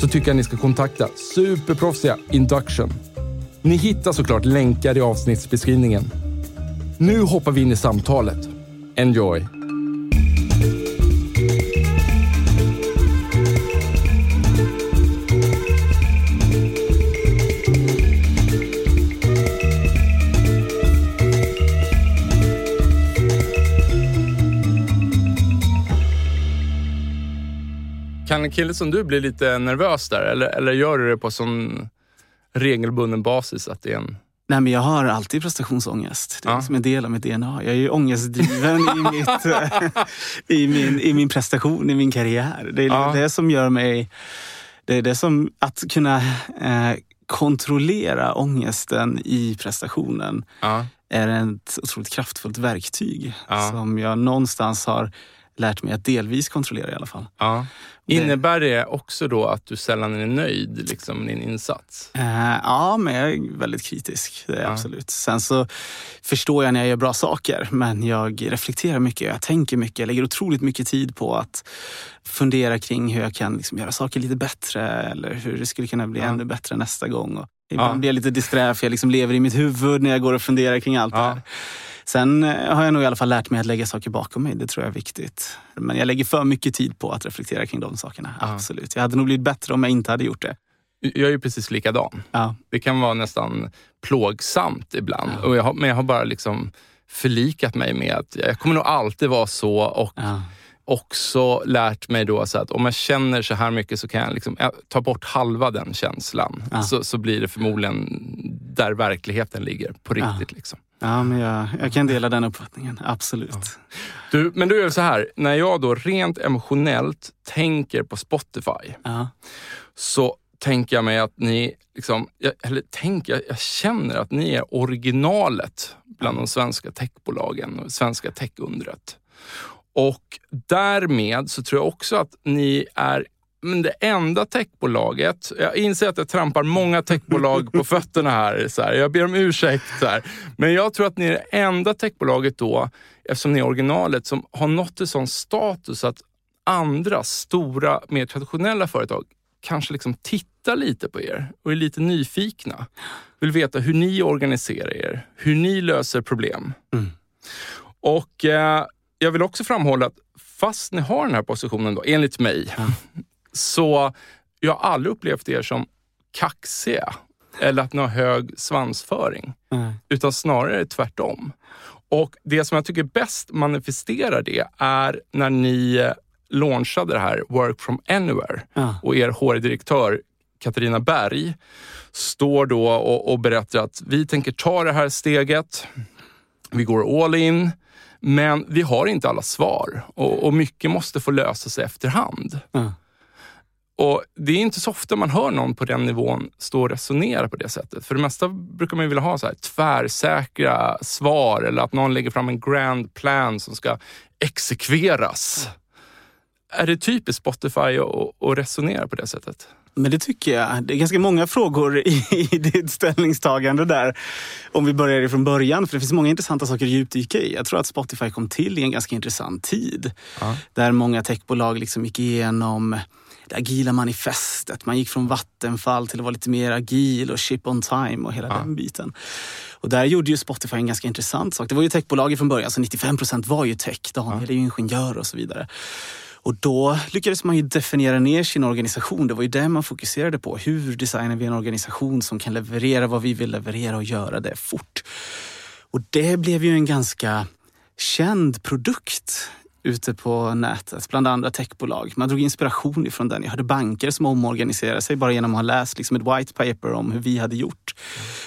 så tycker jag ni ska kontakta superproffsiga Induction. Ni hittar såklart länkar i avsnittsbeskrivningen. Nu hoppar vi in i samtalet. Enjoy! Kan en kille som du bli lite nervös där eller, eller gör du det på sån regelbunden basis att det är en Nej, men jag har alltid prestationsångest. Det är Ja. liksom en del av mitt DNA. Jag är ju ångestdriven i, mitt, i, min, i min prestation, i min karriär. Det är Ja. det som gör mig... Det är det som... Att kunna eh, kontrollera ångesten i prestationen Ja. är ett otroligt kraftfullt verktyg som jag någonstans har lärt mig att delvis kontrollera i alla fall. Ja. Innebär det också då att du sällan är nöjd liksom, med din insats? Eh, ja, men jag är väldigt kritisk. Det är Ja. absolut. Sen så förstår jag när jag gör bra saker, men jag reflekterar mycket, jag tänker mycket, jag lägger otroligt mycket tid på att fundera kring hur jag kan liksom göra saker lite bättre eller hur det skulle kunna bli Ja. ännu bättre nästa gång. Och ibland Ja. blir jag lite disträ för jag liksom lever i mitt huvud när jag går och funderar kring allt det här. Sen eh, har jag nog i alla fall lärt mig att lägga saker bakom mig. Det tror jag är viktigt. Men jag lägger för mycket tid på att reflektera kring de sakerna. Ja. Absolut. Jag hade nog blivit bättre om jag inte hade gjort det. Jag är ju precis likadan. Ja. Det kan vara nästan plågsamt ibland. Ja. Jag har, men jag har bara liksom förlikat mig med att jag kommer nog alltid vara så och Ja. Också lärt mig då så att om jag känner så här mycket så kan jag liksom, jag ta bort halva den känslan. Ja. Så, så blir det förmodligen där verkligheten ligger på Ja. riktigt. Liksom. Ja, men jag, jag kan dela den uppfattningen. Absolut. Du, men du är så här, när jag då rent emotionellt tänker på Spotify Ja. så tänker jag mig att ni, liksom, jag, eller tänker, jag, jag känner att ni är originalet bland de svenska techbolagen och svenska techundret. Och därmed så tror jag också att ni är men det enda techbolaget, jag inser att jag trampar många techbolag på fötterna här, så här. jag ber om ursäkt. Så här. Men jag tror att ni är det enda techbolaget då, eftersom ni är originalet, som har nått en sån status att andra stora, mer traditionella företag kanske liksom tittar lite på er och är lite nyfikna. Vill veta hur ni organiserar er, hur ni löser problem. Mm. Och eh, jag vill också framhålla att fast ni har den här positionen, då, enligt mig, Ja. så jag har aldrig upplevt er som kaxiga eller att ni har hög svansföring, Nej. utan snarare tvärtom. Och det som jag tycker bäst manifesterar det är när ni eh, launchade det här Work from Anywhere Ja. och er HR-direktör Katarina Berg står då och, och berättar att vi tänker ta det här steget. Vi går all in, men vi har inte alla svar och, och mycket måste få lösa sig efterhand. Ja. Och Det är inte så ofta man hör någon på den nivån stå och resonera på det sättet. För det mesta brukar man vilja ha så här tvärsäkra svar eller att någon lägger fram en grand plan som ska exekveras. Är det typiskt Spotify att resonera på det sättet? Men det tycker jag. Det är ganska många frågor i, i ditt ställningstagande där. Om vi börjar ifrån början, för det finns många intressanta saker att djupdyka i. Jag tror att Spotify kom till i en ganska intressant tid. Ja. Där många techbolag liksom gick igenom det agila manifestet. Man gick från Vattenfall till att vara lite mer agil och chip on time och hela Ja. den biten. Och där gjorde ju Spotify en ganska intressant sak. Det var ju techbolag från början, så 95 procent var ju tech. Daniel är ju ingenjör och så vidare. Och då lyckades man ju definiera ner sin organisation. Det var ju det man fokuserade på. Hur designar vi en organisation som kan leverera vad vi vill leverera och göra det fort? Och det blev ju en ganska känd produkt ute på nätet bland andra techbolag. Man drog inspiration ifrån den. Jag hörde banker som omorganiserade sig bara genom att ha läst liksom ett white paper om hur vi hade gjort.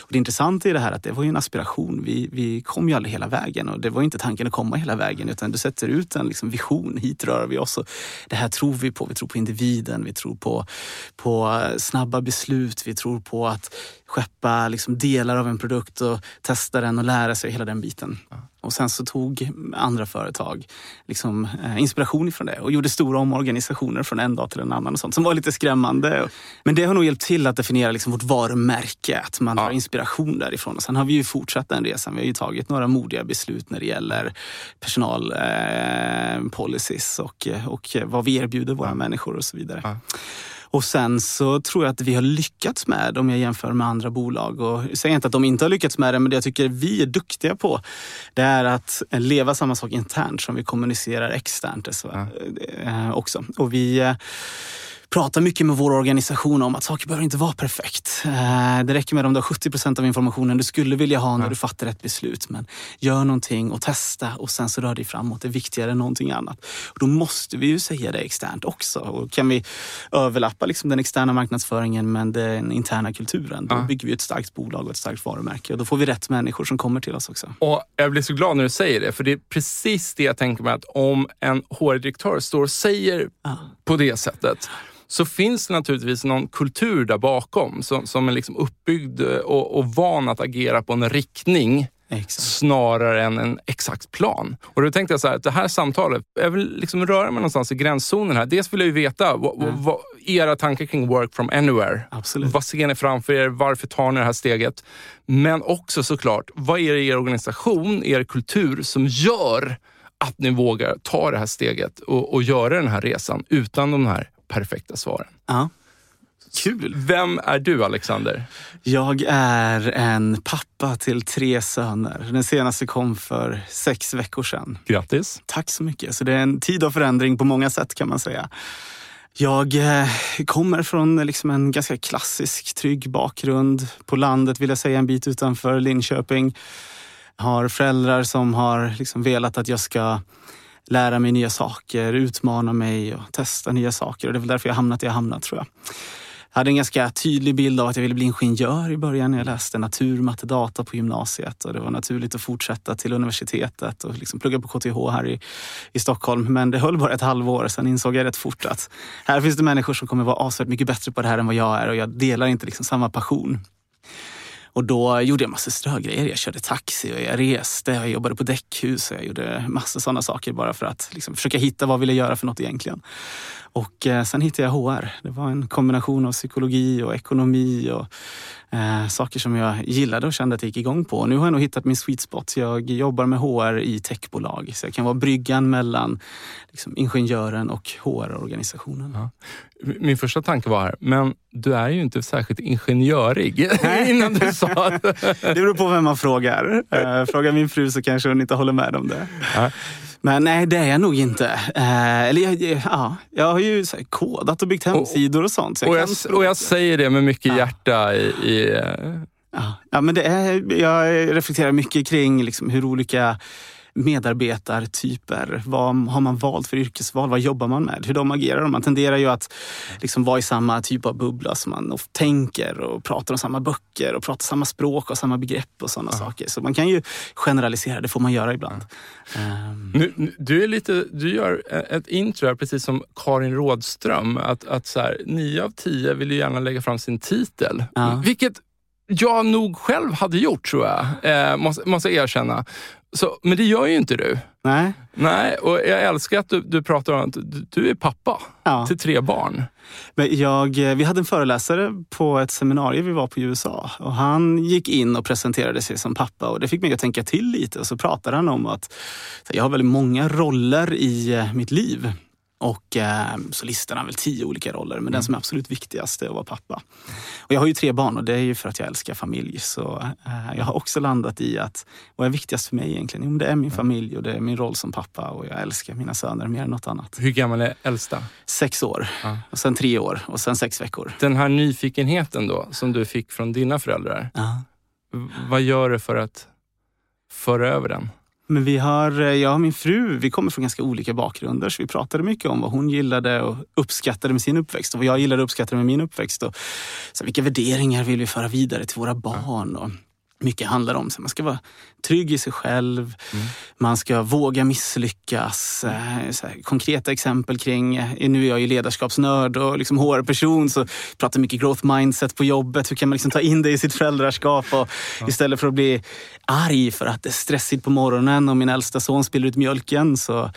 Och det intressanta i det här är att det var en aspiration. Vi, vi kom ju aldrig hela vägen och det var inte tanken att komma hela vägen utan du sätter ut en liksom vision. Hit rör vi oss och det här tror vi på. Vi tror på individen, vi tror på, på snabba beslut, vi tror på att skeppa liksom delar av en produkt och testa den och lära sig hela den biten. Och sen så tog andra företag liksom, eh, inspiration ifrån det och gjorde stora omorganisationer från en dag till en annan och sånt som var lite skrämmande. Men det har nog hjälpt till att definiera liksom vårt varumärke, att man ja. har inspiration därifrån. Och sen har vi ju fortsatt den resan. Vi har ju tagit några modiga beslut när det gäller personalpolicies eh, och, och vad vi erbjuder våra ja. människor och så vidare. Ja. Och sen så tror jag att vi har lyckats med om jag jämför med andra bolag. Och jag säger inte att de inte har lyckats med det, men det jag tycker vi är duktiga på det är att leva samma sak internt som vi kommunicerar externt. Eh, också. Och vi eh, pratar mycket med vår organisation om att saker behöver inte vara perfekt. Eh, det räcker med om du har 70 procent av informationen du skulle vilja ha när du fattar ett beslut. Men gör någonting och testa och sen så rör dig framåt. Det är viktigare än någonting annat. Och då måste vi ju säga det externt också. Och kan vi överlappa liksom den externa marknadsföringen med den interna kulturen, då bygger vi ett starkt bolag och ett starkt varumärke. Och då får vi rätt människor som kommer till oss också. Och Jag blir så glad när du säger det, för det är precis det jag tänker mig att om en HR-direktör står och säger ja. på det sättet så finns det naturligtvis någon kultur där bakom som, som är liksom uppbyggd och, och van att agera på en riktning Exakt. snarare än en exakt plan. Och då tänkte jag så här, att det här samtalet, jag vill liksom röra mig någonstans i gränszonen här. Dels vill jag ju veta vad, mm. vad, era tankar kring work from anywhere. Absolut. Vad ser ni framför er? Varför tar ni det här steget? Men också såklart, vad är det i er organisation, er kultur som gör att ni vågar ta det här steget och, och göra den här resan utan de här perfekta svaren. Ja. Kul! Vem är du Alexander? Jag är en pappa till tre söner. Den senaste kom för sex veckor sedan. Grattis! Tack så mycket. Så det är en tid av förändring på många sätt kan man säga. Jag eh, kommer från liksom en ganska klassisk, trygg bakgrund. På landet vill jag säga, en bit utanför Linköping. Har föräldrar som har liksom velat att jag ska lära mig nya saker, utmana mig och testa nya saker. Och det är väl därför jag hamnat där jag hamnat tror jag. Jag hade en ganska tydlig bild av att jag ville bli ingenjör i början. när Jag läste natur, matte, data på gymnasiet och det var naturligt att fortsätta till universitetet och liksom plugga på KTH här i, i Stockholm. Men det höll bara ett halvår. Sen insåg jag rätt fort att här finns det människor som kommer vara avsevärt mycket bättre på det här än vad jag är och jag delar inte liksom samma passion. Och då gjorde jag massa strögrejer. Jag körde taxi och jag reste, jag jobbade på däckhus och jag gjorde massa sådana saker bara för att liksom försöka hitta vad jag ville göra för något egentligen. Och eh, sen hittade jag HR. Det var en kombination av psykologi och ekonomi och eh, saker som jag gillade och kände att jag gick igång på. Nu har jag nog hittat min sweet spot. Jag jobbar med HR i techbolag så jag kan vara bryggan mellan liksom, ingenjören och HR-organisationen. Ja. Min första tanke var här, men du är ju inte särskilt ingenjörig innan du sa det. det beror på vem man frågar. Eh, frågar min fru så kanske hon inte håller med om det. Ja. Men nej, det är jag nog inte. Eh, eller jag, ja, jag har ju här, kodat och byggt hemsidor och sånt. Så jag och, jag, och, jag, säger det med mycket hjärta i... i eh... ja. ja, men det är, jag reflekterar mycket kring liksom hur olika medarbetartyper. Vad har man valt för yrkesval? Vad jobbar man med? Hur de agerar. Man tenderar ju att liksom vara i samma typ av bubbla som man tänker och pratar om samma böcker och pratar samma språk och samma begrepp och sådana ja. saker. Så man kan ju generalisera, det får man göra ibland. Ja. Um. Nu, du, är lite, du gör ett intro här, precis som Karin Rådström. Att, att så här, nio av tio vill ju gärna lägga fram sin titel. Ja. Vilket jag nog själv hade gjort tror jag, eh, måste, måste erkänna. Så, men det gör ju inte du. Nej. Nej, och jag älskar att du, du pratar om att du, du är pappa ja. till tre barn. Men jag, eh, vi hade en föreläsare på ett seminarium vi var på i USA och han gick in och presenterade sig som pappa och det fick mig att tänka till lite och så pratade han om att jag har väldigt många roller i eh, mitt liv. Och eh, så listar han väl tio olika roller, men den som är absolut viktigast är att vara pappa. Och jag har ju tre barn och det är ju för att jag älskar familj. Så eh, jag har också landat i att vad är viktigast för mig egentligen? Jo, det är min familj och det är min roll som pappa och jag älskar mina söner mer än något annat. Hur gammal är äldsta? Sex år, Ja. och sen tre år och sen sex veckor. Den här nyfikenheten då, som du fick från dina föräldrar. V- Vad gör du för att föra över den? Men vi har, eh, jag och min fru, vi kommer från ganska olika bakgrunder så vi pratade mycket om vad hon gillade och uppskattade med sin uppväxt och vad jag gillade och uppskattade med min uppväxt. Och så vilka värderingar vill vi föra vidare till våra barn? Och mycket handlar om att man ska vara trygg i sig själv, man ska våga misslyckas. Eh, här, konkreta exempel kring, eh, nu är jag ju ledarskapsnörd och liksom HR-person så pratar mycket growth mindset på jobbet. Hur kan man liksom ta in det i sitt föräldraskap? Och Istället för att bli arg för att det är stressigt på morgonen och min äldsta son spiller ut mjölken så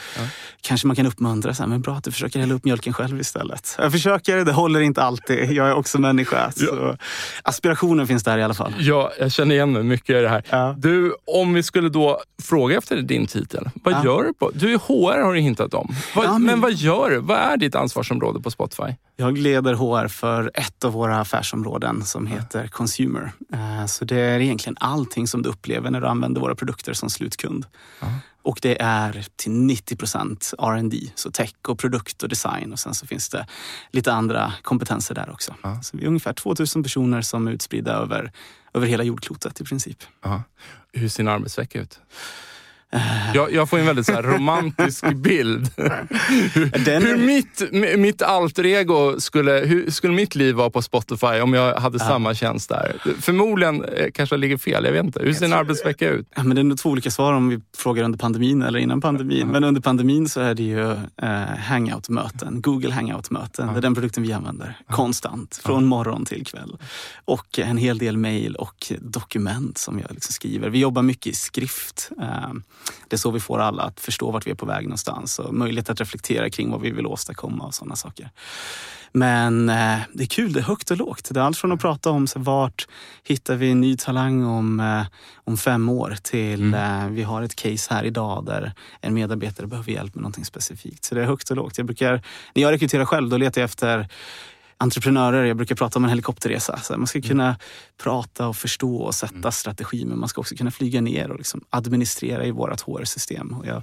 kanske man kan uppmuntra. Så här, men bra att du försöker hälla upp mjölken själv istället. Jag försöker, det håller inte alltid. Jag är också människa. Så aspirationen finns där i alla fall. Ja, jag känner igen mig mycket i det här. Ja. Du, om vi skulle då fråga efter din titel. Vad Ja. gör du på? Du är HR har du hintat om. Vad, Ja, men... men- vad gör du? Vad är ditt ansvarsområde på Spotify? Jag leder HR för ett av våra affärsområden som heter Consumer. Eh, Så det är egentligen allting som du upplever när du använder våra produkter som slutkund. Och det är till 90 procent R&D, så tech och produkt och design. Och sen så finns det lite andra kompetenser där också. Ja. Så vi är ungefär 2000 personer som är utspridda över, över hela jordklotet i princip. Ja. Hur ser en arbetsvecka ut? Jag, jag får en väldigt så romantisk bild. hur, Den- hur mitt, mitt alter ego skulle, hur skulle mitt liv vara på Spotify om jag hade samma tjänst där? Förmodligen eh, kanske jag ligger fel, jag vet inte. Hur ser en arbetsvecka ut? Ja, men det är nog två olika svar om vi frågar under pandemin eller innan pandemin. Men under pandemin så är det ju eh, hangout-möten, Google hangout-möten. Det är den produkten vi använder konstant, från morgon till kväll. Och en hel del mejl och dokument som jag liksom skriver. Vi jobbar mycket i skrift. Eh, det är så vi får alla att förstå vart vi är på väg någonstans och möjlighet att reflektera kring vad vi vill åstadkomma och sådana saker. Men eh, det är kul, det är högt och lågt. Det är allt från att prata om så vart hittar vi en ny talang om, eh, om fem år till eh, vi har ett case här idag där en medarbetare behöver hjälp med någonting specifikt. Så det är högt och lågt. Jag brukar, när jag rekryterar själv då letar jag efter entreprenörer. Jag brukar prata om en helikopterresa. Så man ska kunna prata och förstå och sätta strategi men man ska också kunna flyga ner och liksom administrera i vårt HR-system. Och jag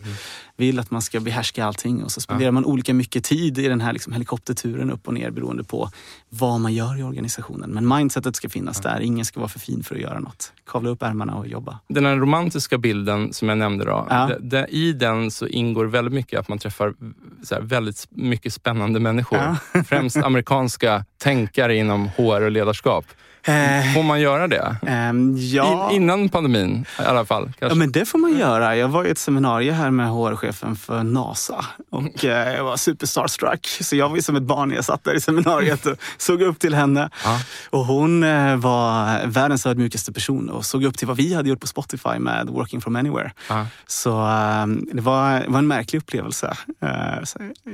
vill att man ska behärska allting och så spenderar man olika mycket tid i den här liksom helikopterturen upp och ner beroende på vad man gör i organisationen. Men mindsetet ska finnas där. Ingen ska vara för fin för att göra något. Kavla upp ärmarna och jobba. Den här romantiska bilden som jag nämnde, då, Ja. d- d- i den så ingår väldigt mycket att man träffar här, väldigt mycket spännande människor. Främst amerikanska tänkare inom HR och ledarskap. Eh, Får man göra det? ehm, ja. In, innan pandemin i alla fall. Ja, Kanske. men det får man göra. Jag var i ett seminarium här med HR-chefen för NASA och eh, jag var super starstruck. Så jag var ju som ett barn när jag satt där i seminariet och såg upp till henne. Ja. Och hon eh, var världens ödmjukaste person och såg upp till vad vi hade gjort på Spotify med Working from anywhere. Ja. Så eh, det var, var en märklig upplevelse. Eh,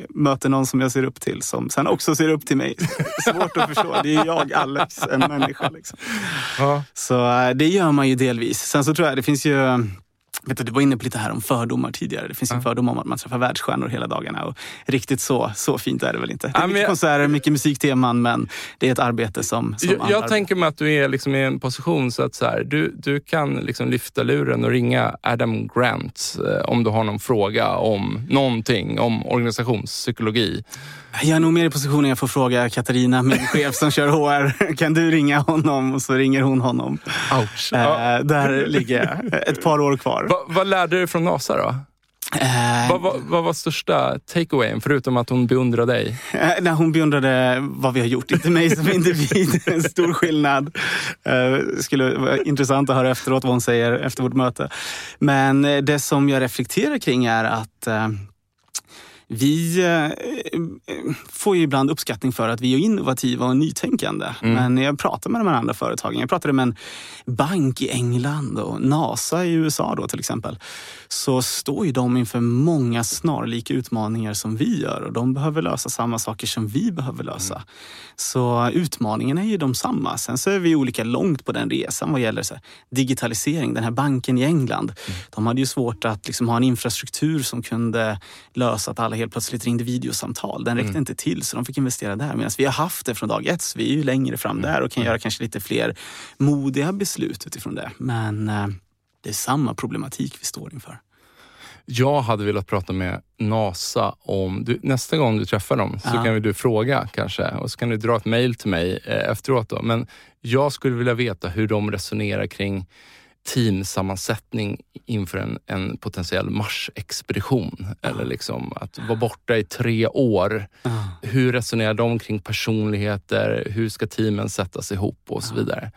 möter någon som jag ser upp till som sen också ser upp till mig. Svårt att förstå. Det är jag, Alex, en människa. Liksom. Ja. Så eh, det gör man ju delvis. Sen så tror jag det finns ju Vet du, du var inne på lite här om fördomar tidigare. Det finns en fördom om att man träffar världsstjärnor hela dagarna. Och riktigt så, så fint är det väl inte. Det Ja, är men mycket jag- konserter, mycket musikteman men det är ett arbete som, som Jag, jag tänker mig att du är liksom i en position så att så här, du, du kan liksom lyfta luren och ringa Adam Grant eh, om du har någon fråga om någonting, om organisationspsykologi. Jag är nog mer i positionen jag får fråga Katarina, min chef som kör HR. Kan du ringa honom? Och så ringer hon honom. Ouch. Ja. Eh, där ligger jag. Ett par år kvar. Va, vad lärde du dig från NASA då? Eh, Vad, vad, vad var största takeawayen, förutom att hon beundrade dig? Eh, när hon beundrade vad vi har gjort, inte mig som individ. En stor skillnad. Eh, skulle vara intressant att höra efteråt vad hon säger efter vårt möte. Men eh, det som jag reflekterar kring är att eh, vi eh, får ju ibland uppskattning för att vi är innovativa och nytänkande. Men när jag pratar med de här andra företagen, jag pratade med en bank i England och NASA i USA då till exempel, så står ju de inför många snarlika utmaningar som vi gör och de behöver lösa samma saker som vi behöver lösa. Så utmaningarna är ju de samma. Sen så är vi olika långt på den resan vad gäller så digitalisering. Den här banken i England, de hade ju svårt att liksom ha en infrastruktur som kunde lösa att alla helt plötsligt ringde videosamtal. Den räckte mm. inte till så de fick investera där. Medan vi har haft det från dag ett så vi är ju längre fram mm. där och kan mm. göra kanske lite fler modiga beslut utifrån det. Men eh, det är samma problematik vi står inför. Jag hade velat prata med NASA om, du, nästa gång du träffar dem så ja. kan du fråga kanske och så kan du dra ett mail till mig eh, efteråt. Då. Men jag skulle vilja veta hur de resonerar kring teamsammansättning inför en, en potentiell Mars-expedition. Eller liksom att vara borta i tre år. Hur resonerar de kring personligheter? Hur ska teamen sättas ihop och så vidare.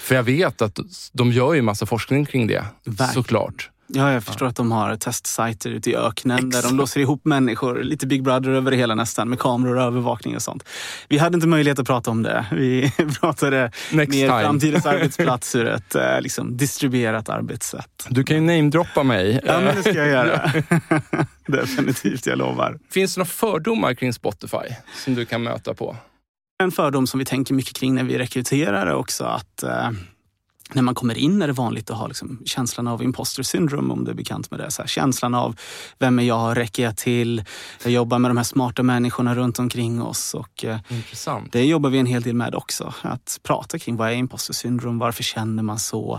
För jag vet att de gör ju massa forskning kring det, Verkligen. såklart. Ja, jag förstår ja. att de har testsajter ute i öknen Exakt. där de låser ihop människor. Lite Big Brother över det hela nästan med kameror och övervakning och sånt. Vi hade inte möjlighet att prata om det. Vi pratade Next mer time. framtidens arbetsplats ur ett eh, liksom, distribuerat arbetssätt. Du kan ju namedroppa mig. Ja, men det ska jag göra. Definitivt, jag lovar. Finns det några fördomar kring Spotify som du kan möta på? En fördom som vi tänker mycket kring när vi rekryterar är också att eh, när man kommer in är det vanligt att ha liksom känslan av imposter syndrome, om du är bekant med det. Så här, känslan av vem är jag, räcker jag till? Jag jobbar med de här smarta människorna runt omkring oss. Och, eh, Intressant. Det jobbar vi en hel del med också. Att prata kring vad är imposter syndrome, varför känner man så?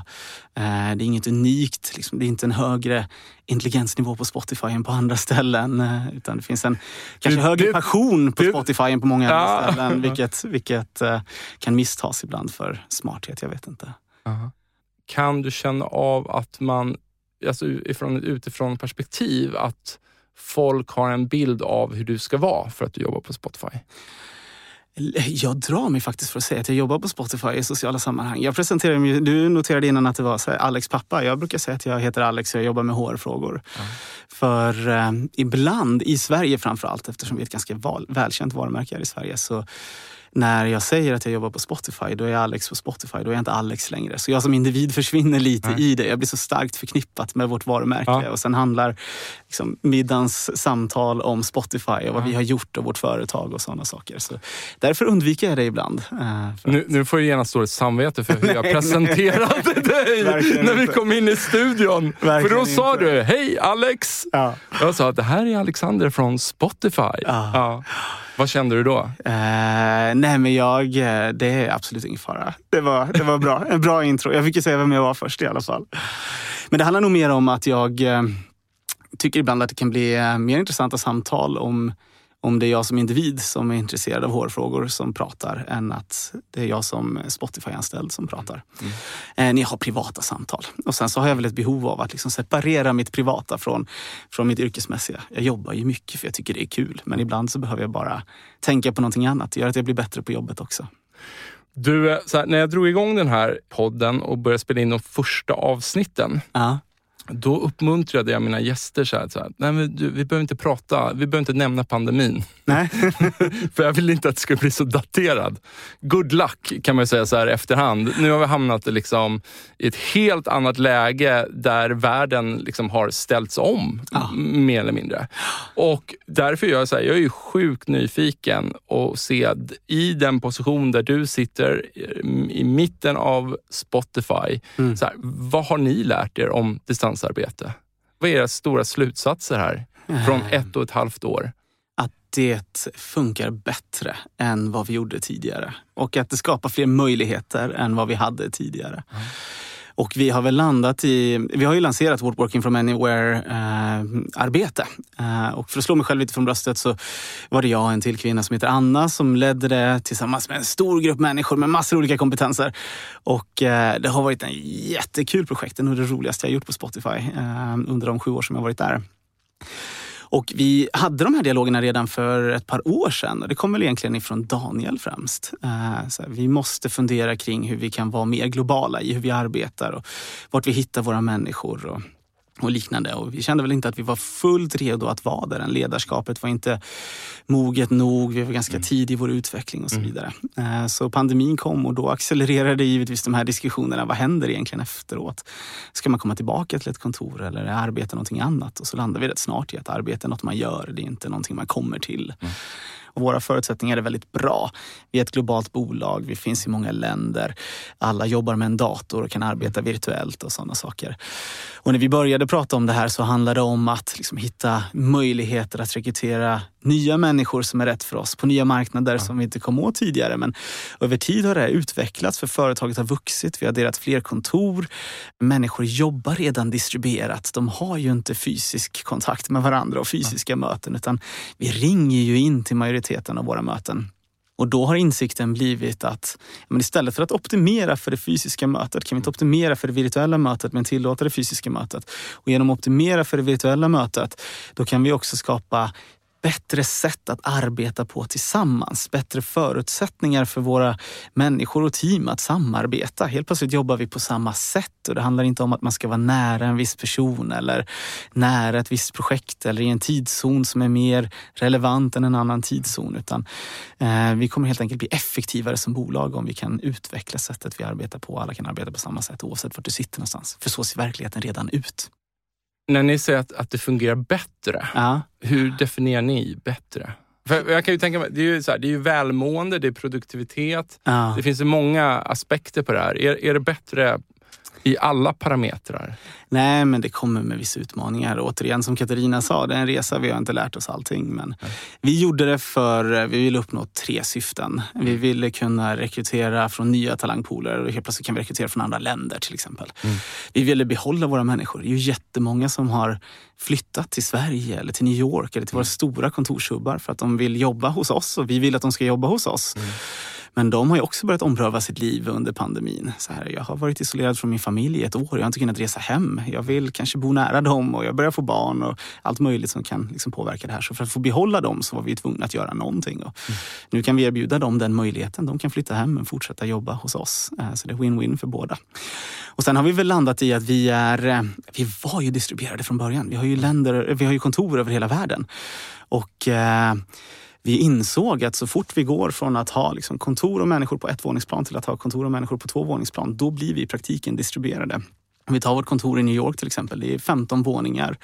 Eh, det är inget unikt, liksom. det är inte en högre intelligensnivå på Spotify än på andra ställen. Eh, utan det finns en kanske du, högre du, passion på du, Spotify än på många andra ja. ställen. Vilket, vilket kan misstas ibland för smarthet, jag vet inte. Uh-huh. Kan du känna av att man, alltså utifrån, utifrån perspektiv, att folk har en bild av hur du ska vara för att du jobbar på Spotify? Jag drar mig faktiskt för att säga att jag jobbar på Spotify i sociala sammanhang. Jag presenterade mig, du noterade innan att det var här, Alex pappa. Jag brukar säga att jag heter Alex och jag jobbar med HR-frågor. Mm. För eh, ibland, i Sverige framför allt, eftersom vi är ett ganska val, välkänt varumärke här i Sverige, så när jag säger att jag jobbar på Spotify, då är jag Alex på Spotify. Då är jag inte Alex längre. Så jag som individ försvinner lite Nej. i det. Jag blir så starkt förknippat med vårt varumärke. Ja. Och sen handlar liksom, middagens samtal om Spotify och vad ja. vi har gjort och vårt företag och sådana saker. Så därför undviker jag det ibland. Uh, nu, nu, får du genast dåligt samvete för hur jag presenterade dig när vi kom in i studion. Verkligen för då sa inte. du, hej Alex! Ja. Jag sa att det här är Alexander från Spotify. Vad kände du då? Uh, nej men jag, eh, det är absolut ingen fara. Det var, det var bra. En bra intro. Jag fick ju säga vem jag var först i alla fall. Men det handlar nog mer om att jag uh, tycker ibland att det kan bli mer intressanta samtal om om det är jag som individ som är intresserad av hårfrågor som pratar än att det är jag som Spotify-anställd som pratar. Mm. Eh, ni har privata samtal. Och sen så har jag väl ett behov av att liksom separera mitt privata från, från mitt yrkesmässiga. Jag jobbar ju mycket för jag tycker det är kul. Men ibland så behöver jag bara tänka på någonting annat. Det gör att jag blir bättre på jobbet också. Du, eh, här, när jag drog igång den här podden och började spela in de första avsnitten. Uh då uppmuntrade jag mina gäster så här, så här nej men du, vi behöver inte prata, vi behöver inte nämna pandemin. Nej. För jag vill inte att det ska bli så daterad. Good luck kan man säga så här efterhand. Nu har vi hamnat liksom i ett helt annat läge där världen liksom har ställts om, ah. mer eller mindre. Och därför gör jag så här, jag är sjukt nyfiken och se i den position där du sitter i mitten av Spotify, mm. så här, vad har ni lärt er om distans distansarbete. Vad är era stora slutsatser här från eh. ett och ett halvt år? Att det funkar bättre än vad vi gjorde tidigare och att det skapar fler möjligheter än vad vi hade tidigare. Mm. Och vi har väl landat i, vi har ju lanserat vårt Working from Anywhere-arbete. Eh, eh, och för att slå mig själv lite från bröstet så var det jag och en till kvinna som heter Anna som ledde det tillsammans med en stor grupp människor med massor av olika kompetenser. Och eh, det har varit en jättekul projekt, det är nog det roligaste jag gjort på Spotify eh, under de sju år som jag varit där. Och vi hade de här dialogerna redan för ett par år sedan och det kom väl egentligen ifrån Daniel främst. Eh, så vi måste fundera kring hur vi kan vara mer globala i hur vi arbetar och vart vi hittar våra människor. Och och liknande. Och vi kände väl inte att vi var fullt redo att vara där. Ledarskapet var inte moget nog. Vi var ganska mm. tidig i vår utveckling och så mm. vidare. Mm. Så pandemin kom och då accelererade givetvis de här diskussionerna. Vad händer egentligen efteråt? Ska man komma tillbaka till ett kontor eller arbeta någonting annat? Och så landade vi rätt snart i att arbete är något man gör. Det är inte någonting man kommer till. Mm. Våra förutsättningar är väldigt bra. Vi är ett globalt bolag, vi finns i många länder. Alla jobbar med en dator och kan arbeta virtuellt och sådana saker. Och när vi började prata om det här så handlade det om att liksom hitta möjligheter att rekrytera nya människor som är rätt för oss på nya marknader ja. som vi inte kom åt tidigare. Men över tid har det utvecklats för företaget har vuxit. Vi har delat fler kontor. Människor jobbar redan distribuerat. De har ju inte fysisk kontakt med varandra och fysiska ja. möten utan vi ringer ju in till majoriteten av våra möten. Och då har insikten blivit att men istället för att optimera för det fysiska mötet kan vi inte optimera för det virtuella mötet men tillåta det fysiska mötet. Och genom att optimera för det virtuella mötet då kan vi också skapa bättre sätt att arbeta på tillsammans. Bättre förutsättningar för våra människor och team att samarbeta. Helt plötsligt jobbar vi på samma sätt och det handlar inte om att man ska vara nära en viss person eller nära ett visst projekt eller i en tidszon som är mer relevant än en annan tidszon. Utan eh, vi kommer helt enkelt bli effektivare som bolag om vi kan utveckla sättet vi arbetar på. Alla kan arbeta på samma sätt oavsett var du sitter någonstans. För så ser verkligheten redan ut. När ni säger att, att det fungerar bättre, ja. hur definierar ni bättre? För jag kan ju tänka mig, det är ju, så här, det är ju välmående, det är produktivitet. Ja. Det finns ju många aspekter på det här. Är, är det bättre i alla parametrar? Nej, men det kommer med vissa utmaningar. Återigen, som Katarina sa, det är en resa. Vi har inte lärt oss allting. Men Nej. vi gjorde det för vi ville uppnå tre syften. Vi mm. ville kunna rekrytera från nya talangpooler och helt plötsligt kan vi rekrytera från andra länder till exempel. Mm. Vi ville behålla våra människor. Det är ju jättemånga som har flyttat till Sverige eller till New York eller till våra mm. stora kontorshubbar för att de vill jobba hos oss och vi vill att de ska jobba hos oss. Mm. Men de har ju också börjat ompröva sitt liv under pandemin. Så här, jag har varit isolerad från min familj i ett år. Jag har inte kunnat resa hem. Jag vill kanske bo nära dem och jag börjar få barn och allt möjligt som kan liksom påverka det här. Så för att få behålla dem så var vi tvungna att göra någonting. Och mm. Nu kan vi erbjuda dem den möjligheten. De kan flytta hem och fortsätta jobba hos oss. Eh, så det är win-win för båda. Och sen har vi väl landat i att vi är, eh, vi var ju distribuerade från början. Vi har ju länder, vi har ju kontor över hela världen. Och eh, vi insåg att så fort vi går från att ha liksom kontor och människor på ett våningsplan till att ha kontor och människor på två våningsplan, då blir vi i praktiken distribuerade. Om vi tar vårt kontor i New York till exempel, det är 15 våningar.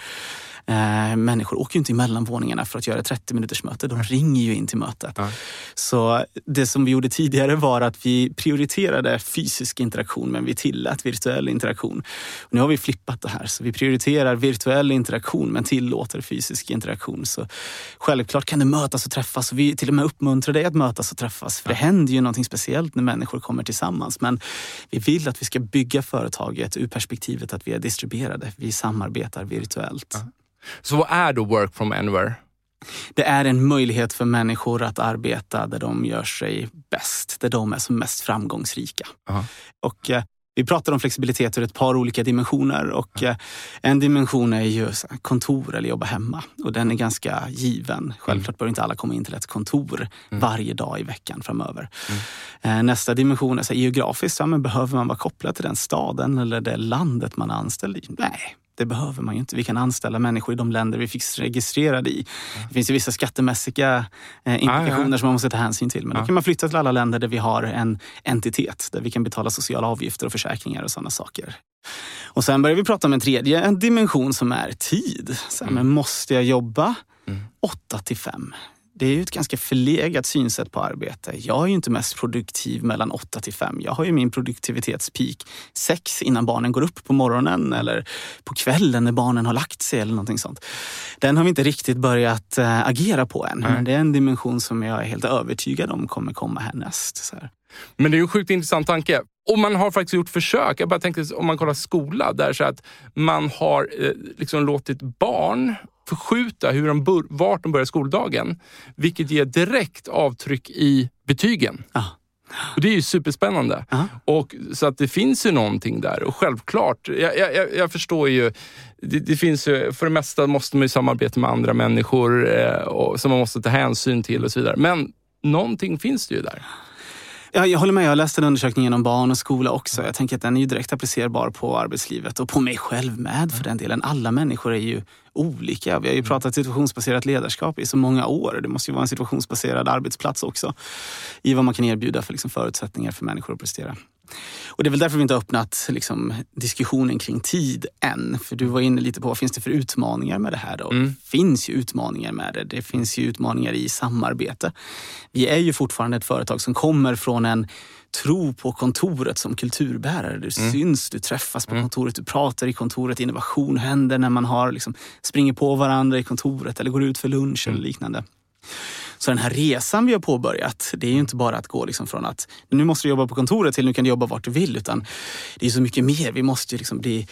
Eh, människor åker ju inte emellan våningarna för att göra 30 minuters möte. De ringer ju in till mötet. Ja. Så det som vi gjorde tidigare var att vi prioriterade fysisk interaktion men vi tillät virtuell interaktion. Och nu har vi flippat det här. Så vi prioriterar virtuell interaktion men tillåter fysisk interaktion. Så självklart kan det mötas och träffas. Och vi till och med uppmuntrar dig att mötas och träffas. För det händer ju någonting speciellt när människor kommer tillsammans. Men vi vill att vi ska bygga företaget ur perspektivet att vi är distribuerade. Vi samarbetar virtuellt. Ja. Så vad är då work from anywhere? Det är en möjlighet för människor att arbeta där de gör sig bäst, där de är som mest framgångsrika. Uh-huh. Och eh, vi pratar om flexibilitet ur ett par olika dimensioner och eh, en dimension är ju kontor eller jobba hemma och den är ganska given. Självklart bör inte alla komma in till ett kontor mm. varje dag i veckan framöver. Mm. Eh, nästa dimension är så geografiskt, ja, men behöver man vara kopplad till den staden eller det landet man är anställd i? Nej, det behöver man ju inte. Vi kan anställa människor i de länder vi finns registrerade i. Det finns ju vissa skattemässiga eh, implikationer ah, ja. som man måste ta hänsyn till. Men ah. då kan man flytta till alla länder där vi har en entitet, där vi kan betala sociala avgifter och försäkringar och sådana saker. Och sen börjar vi prata om en tredje dimension som är tid. Så, mm. men måste jag jobba mm. 8 till 5? Det är ju ett ganska förlegat synsätt på arbete. Jag är ju inte mest produktiv mellan 8 till 5. Jag har ju min produktivitetspeak 6 innan barnen går upp på morgonen eller på kvällen när barnen har lagt sig eller någonting sånt. Den har vi inte riktigt börjat äh, agera på än. Men det är en dimension som jag är helt övertygad om kommer komma härnäst. Men det är ju en sjukt intressant tanke. Och man har faktiskt gjort försök. Jag bara tänkte om man kollar skola, där så att man har eh, liksom låtit barn förskjuta hur de vart de börjar skoldagen, vilket ger direkt avtryck i betygen. Ah. Och Det är ju superspännande. Uh Och, så att det finns ju någonting där. Och självklart, jag, jag, jag förstår ju, det, det, finns ju, för det mesta måste man ju samarbeta med andra människor eh, och, som man måste ta hänsyn till och så vidare. Men någonting finns det ju där. Jag, jag håller med. Jag har läst en undersökning om barn och skola också. Jag tänker att den är ju direkt applicerbar på arbetslivet och på mig själv med för den delen. Alla människor är ju olika. Vi har ju pratat situationsbaserat ledarskap i så många år. Det måste ju vara en situationsbaserad arbetsplats också i vad man kan erbjuda för liksom förutsättningar för människor att prestera. Och det är väl därför vi inte har öppnat liksom, diskussionen kring tid än. För du var inne lite på vad finns det för utmaningar med det här? Då? Mm. Det finns ju utmaningar med det. Det finns ju utmaningar i samarbete. Vi är ju fortfarande ett företag som kommer från en tro på kontoret som kulturbärare. Du mm. syns, du träffas på mm. kontoret, du pratar i kontoret. Innovation händer när man har, liksom, springer på varandra i kontoret eller går ut för lunch mm. eller liknande. Så den här resan vi har påbörjat, det är ju inte bara att gå liksom från att nu måste du jobba på kontoret till nu kan du jobba vart du vill. Utan det är så mycket mer. Vi måste ju liksom bli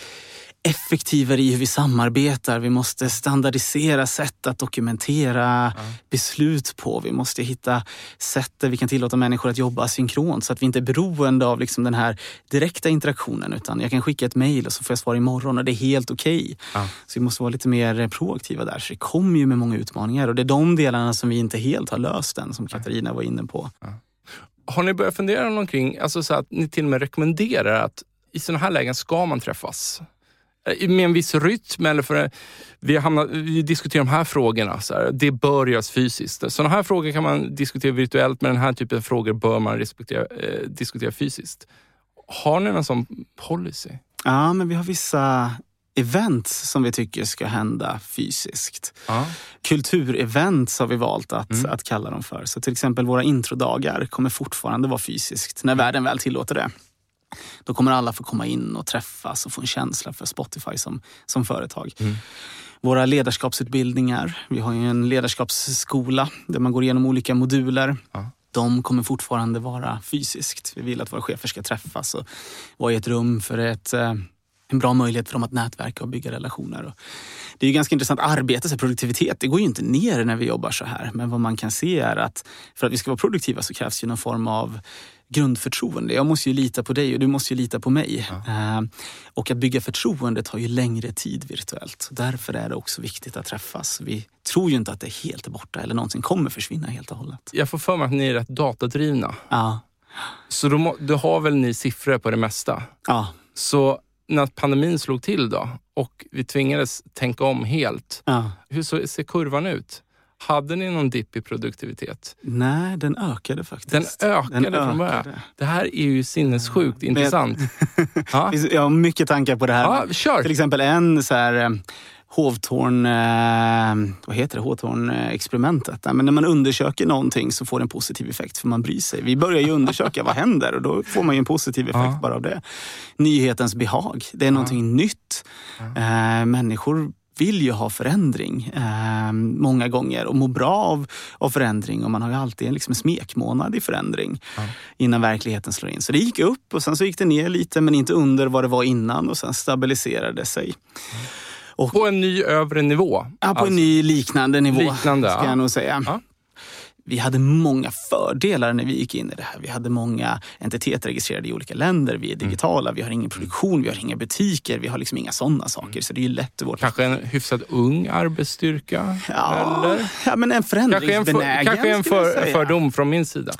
effektivare i hur vi samarbetar. Vi måste standardisera sätt att dokumentera ja. beslut på. Vi måste hitta sätt där vi kan tillåta människor att jobba synkront så att vi inte är beroende av liksom den här direkta interaktionen. Utan jag kan skicka ett mejl och så får jag svar imorgon och det är helt okej. Okay. Ja. Så vi måste vara lite mer proaktiva där. Så det kommer ju med många utmaningar och det är de delarna som vi inte helt har löst än, som Katarina var inne på. Ja. Har ni börjat fundera någonting, alltså så att ni till och med rekommenderar att i sådana här lägen ska man träffas? Eh, med en viss rytm. Eller för, vi, hamnar, vi diskuterar de här frågorna. Så här, det bör göras fysiskt. Sådana här frågor kan man diskutera virtuellt, men den här typen av frågor bör man respektera, eh, diskutera fysiskt. Har ni någon sån policy? Ja, men vi har vissa event som vi tycker ska hända fysiskt. Ja. Kulturevent har vi valt att, mm. att kalla dem för. Så till exempel våra introdagar kommer fortfarande vara fysiskt när världen väl tillåter det. Då kommer alla få komma in och träffas och få en känsla för Spotify som, som företag. Mm. Våra ledarskapsutbildningar. Vi har ju en ledarskapsskola där man går igenom olika moduler. Ja. De kommer fortfarande vara fysiskt. Vi vill att våra chefer ska träffas och vara i ett rum för ett eh, en bra möjlighet för dem att nätverka och bygga relationer. Det är ganska intressant. Arbete, så produktivitet, det går ju inte ner när vi jobbar så här. Men vad man kan se är att för att vi ska vara produktiva så krävs ju någon form av grundförtroende. Jag måste ju lita på dig och du måste ju lita på mig. Ja. Uh, och att bygga förtroende tar ju längre tid virtuellt. Därför är det också viktigt att träffas. Vi tror ju inte att det är helt borta eller någonsin kommer försvinna helt och hållet. Jag får för mig att ni är rätt datadrivna. Ja. Så då, då har väl ni siffror på det mesta? Ja. Så när pandemin slog till då och vi tvingades tänka om helt. Ja. Hur ser kurvan ut? Hade ni någon dipp i produktivitet? Nej, den ökade faktiskt. Den ökade den från början. Det här är ju sinnessjukt ja. intressant. ja. Jag har mycket tankar på det här. Ja, kör. Till exempel en så här eh, Hovtorn, eh, vad heter det, Hovtorn-experimentet. Men när man undersöker någonting så får det en positiv effekt för man bryr sig. Vi börjar ju undersöka vad händer och då får man ju en positiv effekt ja. bara av det. Nyhetens behag, det är ja. någonting nytt. Ja. Eh, människor vill ju ha förändring eh, många gånger och må bra av, av förändring. Och man har ju alltid liksom en smekmånad i förändring ja. innan verkligheten slår in. Så det gick upp och sen så gick det ner lite men inte under vad det var innan och sen stabiliserade det sig. Och, på en ny övre nivå? Ja, på alltså. en ny liknande nivå. Liknande, ska ja. jag nog säga. Ja vi hade många fördelar när vi gick in i det här. Vi hade många entiteter registrerade i olika länder. Vi är mm. digitala, mm. vi har ingen produktion, vi har inga butiker. Vi har liksom inga sådana saker. Mm. Så det är lätt vårt Kanske en hyfsat ung arbetsstyrka? Ja, eller? ja men en förändringsbenägen. Kanske en, för, för, fördom från min sida?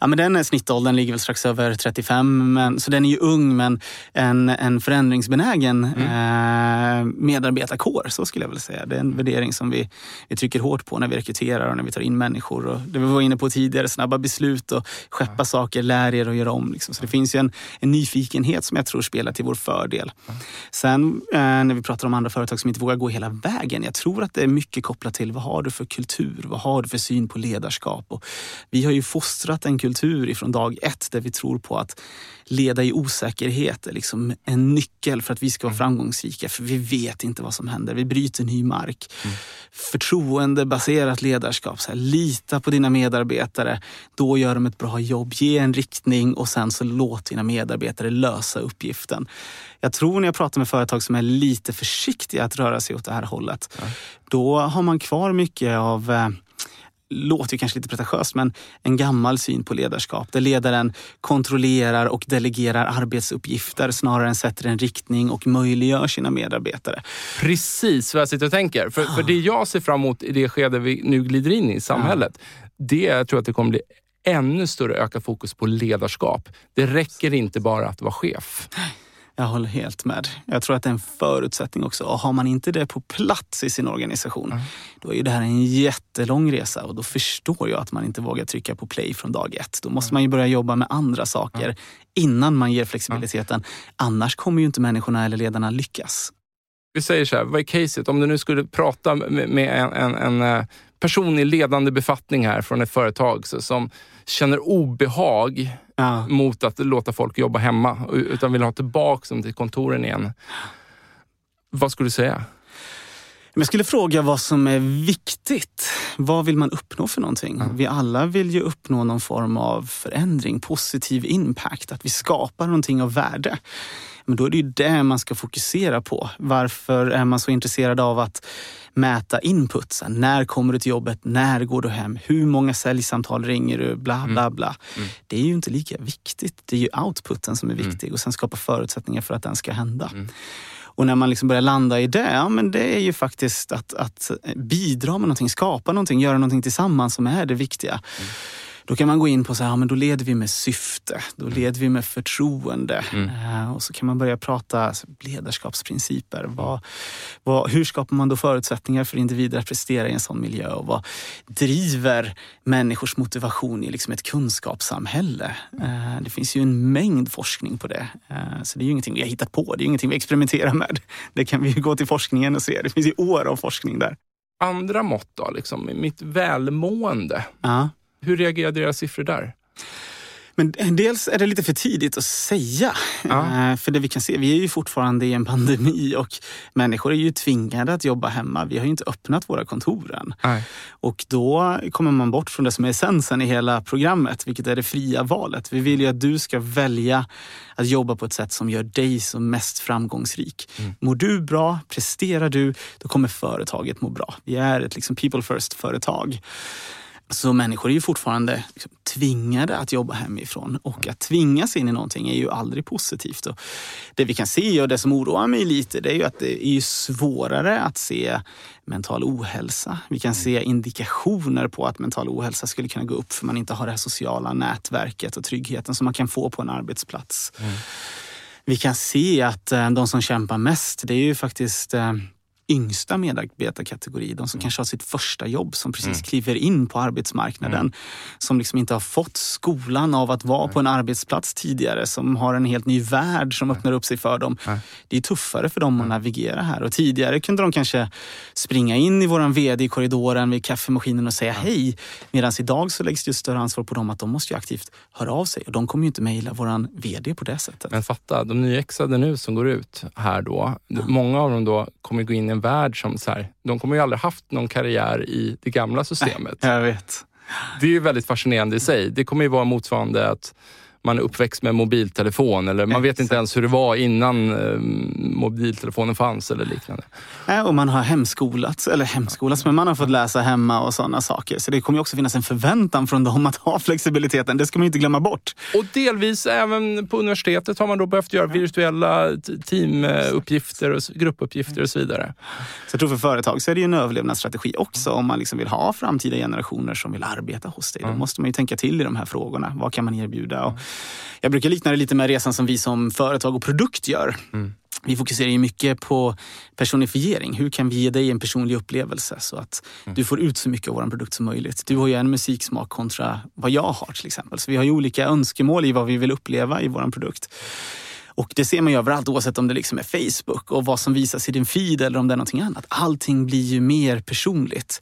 Ja, men den snittåldern ligger väl strax över 35. Men, så den är ju ung men en, en förändringsbenägen mm. eh, medarbetarkår. Så skulle jag vilja säga. Det är en värdering som vi, vi trycker hårt på när vi rekryterar och när vi tar in människor. Och det vi var inne på tidigare, snabba beslut och skeppa ja. saker, lär er och göra om. Liksom. Så det finns ju en, en, nyfikenhet som jag tror spelar till vår fördel. Ja. Sen eh, när vi pratar om andra företag som inte vågar gå hela vägen. Jag tror att det är mycket kopplat till vad har du för kultur? Vad har du för syn på ledarskap? Och vi har ju fostrat en kultur ifrån dag ett där vi tror på att leda i osäkerhet är liksom en nyckel för att vi ska vara mm. framgångsrika. För vi vet inte vad som händer. Vi bryter ny mark. Mm. Förtroendebaserat ledarskap. Så här, lita på dina medarbetare. Då gör de ett bra jobb. Ge en riktning och sen så låt dina medarbetare lösa uppgiften. Jag tror när jag pratar med företag som är lite försiktiga att röra sig åt det här hållet. Ja. Då har man kvar mycket av eh, låter ju kanske lite pretentiöst, men en gammal syn på ledarskap där ledaren kontrollerar och delegerar arbetsuppgifter snarare än sätter en riktning och möjliggör sina medarbetare. Precis vad jag sitter och tänker. För, för det jag ser fram emot i det skede vi nu glider in i samhället, ja. det är, jag tror att det kommer bli ännu större ökat fokus på ledarskap. Det räcker inte bara att vara chef. Jag håller helt med. Jag tror att det är en förutsättning också. Och har man inte det på plats i sin organisation, mm. då är ju det här en jättelång resa och då förstår jag att man inte vågar trycka på play från dag ett. Då måste man ju börja jobba med andra saker mm. innan man ger flexibiliteten. Annars kommer ju inte människorna eller ledarna lyckas. Vi säger så här, vad är caset? Om du nu skulle prata med en, en, en eh, person i ledande befattning här från ett företag som känner obehag ja. mot att låta folk jobba hemma, utan vill ha tillbaka dem till kontoren igen. Vad skulle du säga? Jag skulle fråga vad som är viktigt. Vad vill man uppnå för någonting? Mm. Vi alla vill ju uppnå någon form av förändring, positiv impact, att vi skapar någonting av värde. Men då är det ju det man ska fokusera på. Varför är man så intresserad av att mäta inputsen? När kommer du till jobbet? När går du hem? Hur många säljsamtal ringer du? Bla, bla, mm. bla. Mm. Det är ju inte lika viktigt. Det är ju outputen som är mm. viktig och sen skapa förutsättningar för att den ska hända. Mm. Och när man liksom börjar landa i det, ja, men det är ju faktiskt att, att bidra med någonting, skapa någonting, göra någonting tillsammans som är det viktiga. Mm. Då kan man gå in på så här, ja, men då leder vi med syfte, då mm. leder vi med förtroende. Mm. Uh, och så kan man börja prata ledarskapsprinciper. Vad, vad, hur skapar man då förutsättningar för individer att prestera i en sån miljö? Och vad driver människors motivation i liksom ett kunskapssamhälle? Uh, det finns ju en mängd forskning på det. Uh, så det är ju ingenting vi har hittat på, det är ingenting vi experimenterar med. Det kan vi gå till forskningen och se. Det finns ju år av forskning där. Andra mått då, liksom, mitt välmående. Ja. Hur reagerade era siffror där? Men dels är det lite för tidigt att säga. Ja. Eh, för det vi kan se, vi är ju fortfarande i en pandemi och människor är ju tvingade att jobba hemma. Vi har ju inte öppnat våra kontor än. Nej. Och då kommer man bort från det som är essensen i hela programmet, vilket är det fria valet. Vi vill ju att du ska välja att jobba på ett sätt som gör dig som mest framgångsrik. Mm. Mår du bra, presterar du, då kommer företaget må bra. Vi är ett liksom people first-företag. Så människor är ju fortfarande liksom tvingade att jobba hemifrån och att tvingas in i någonting är ju aldrig positivt. Och det vi kan se och det som oroar mig lite det är ju att det är svårare att se mental ohälsa. Vi kan se indikationer på att mental ohälsa skulle kunna gå upp för man inte har det här sociala nätverket och tryggheten som man kan få på en arbetsplats. Mm. Vi kan se att eh, de som kämpar mest, det är ju faktiskt eh, yngsta medarbetarkategori, de som mm. kanske har sitt första jobb, som precis mm. kliver in på arbetsmarknaden. Mm. Som liksom inte har fått skolan av att vara på en arbetsplats tidigare, som har en helt ny värld som öppnar upp sig för dem. Det är tuffare för dem att navigera här. Och tidigare kunde de kanske springa in i våran VD i korridoren vid kaffemaskinen och säga hej. Medan idag så läggs det större ansvar på dem att de måste ju aktivt höra av sig. Och de kommer ju inte mejla våran VD på det sättet. Men fatta, de nyexade nu som går ut här då, många av dem då kommer gå in i en värld som så här, de kommer ju aldrig haft någon karriär i det gamla systemet. Jag vet. Det är ju väldigt fascinerande i sig. Det kommer ju vara motsvarande att man är uppväxt med mobiltelefon eller man vet inte ens hur det var innan eh, mobiltelefonen fanns eller liknande. Nej, och man har hemskolats, eller hemskolats, men man har fått läsa hemma och sådana saker. Så det kommer också finnas en förväntan från dem att ha flexibiliteten. Det ska man inte glömma bort. Och delvis även på universitetet har man då behövt göra virtuella teamuppgifter och gruppuppgifter och så vidare. Så jag tror för företag så är det ju en överlevnadsstrategi också om man liksom vill ha framtida generationer som vill arbeta hos dig. Då måste man ju tänka till i de här frågorna. Vad kan man erbjuda? Och jag brukar likna det lite med resan som vi som företag och produkt gör. Mm. Vi fokuserar ju mycket på personifiering. Hur kan vi ge dig en personlig upplevelse så att mm. du får ut så mycket av vår produkt som möjligt? Du har ju en musiksmak kontra vad jag har till exempel. Så vi har ju olika önskemål i vad vi vill uppleva i vår produkt. Och det ser man ju överallt oavsett om det liksom är Facebook och vad som visas i din feed eller om det är någonting annat. Allting blir ju mer personligt.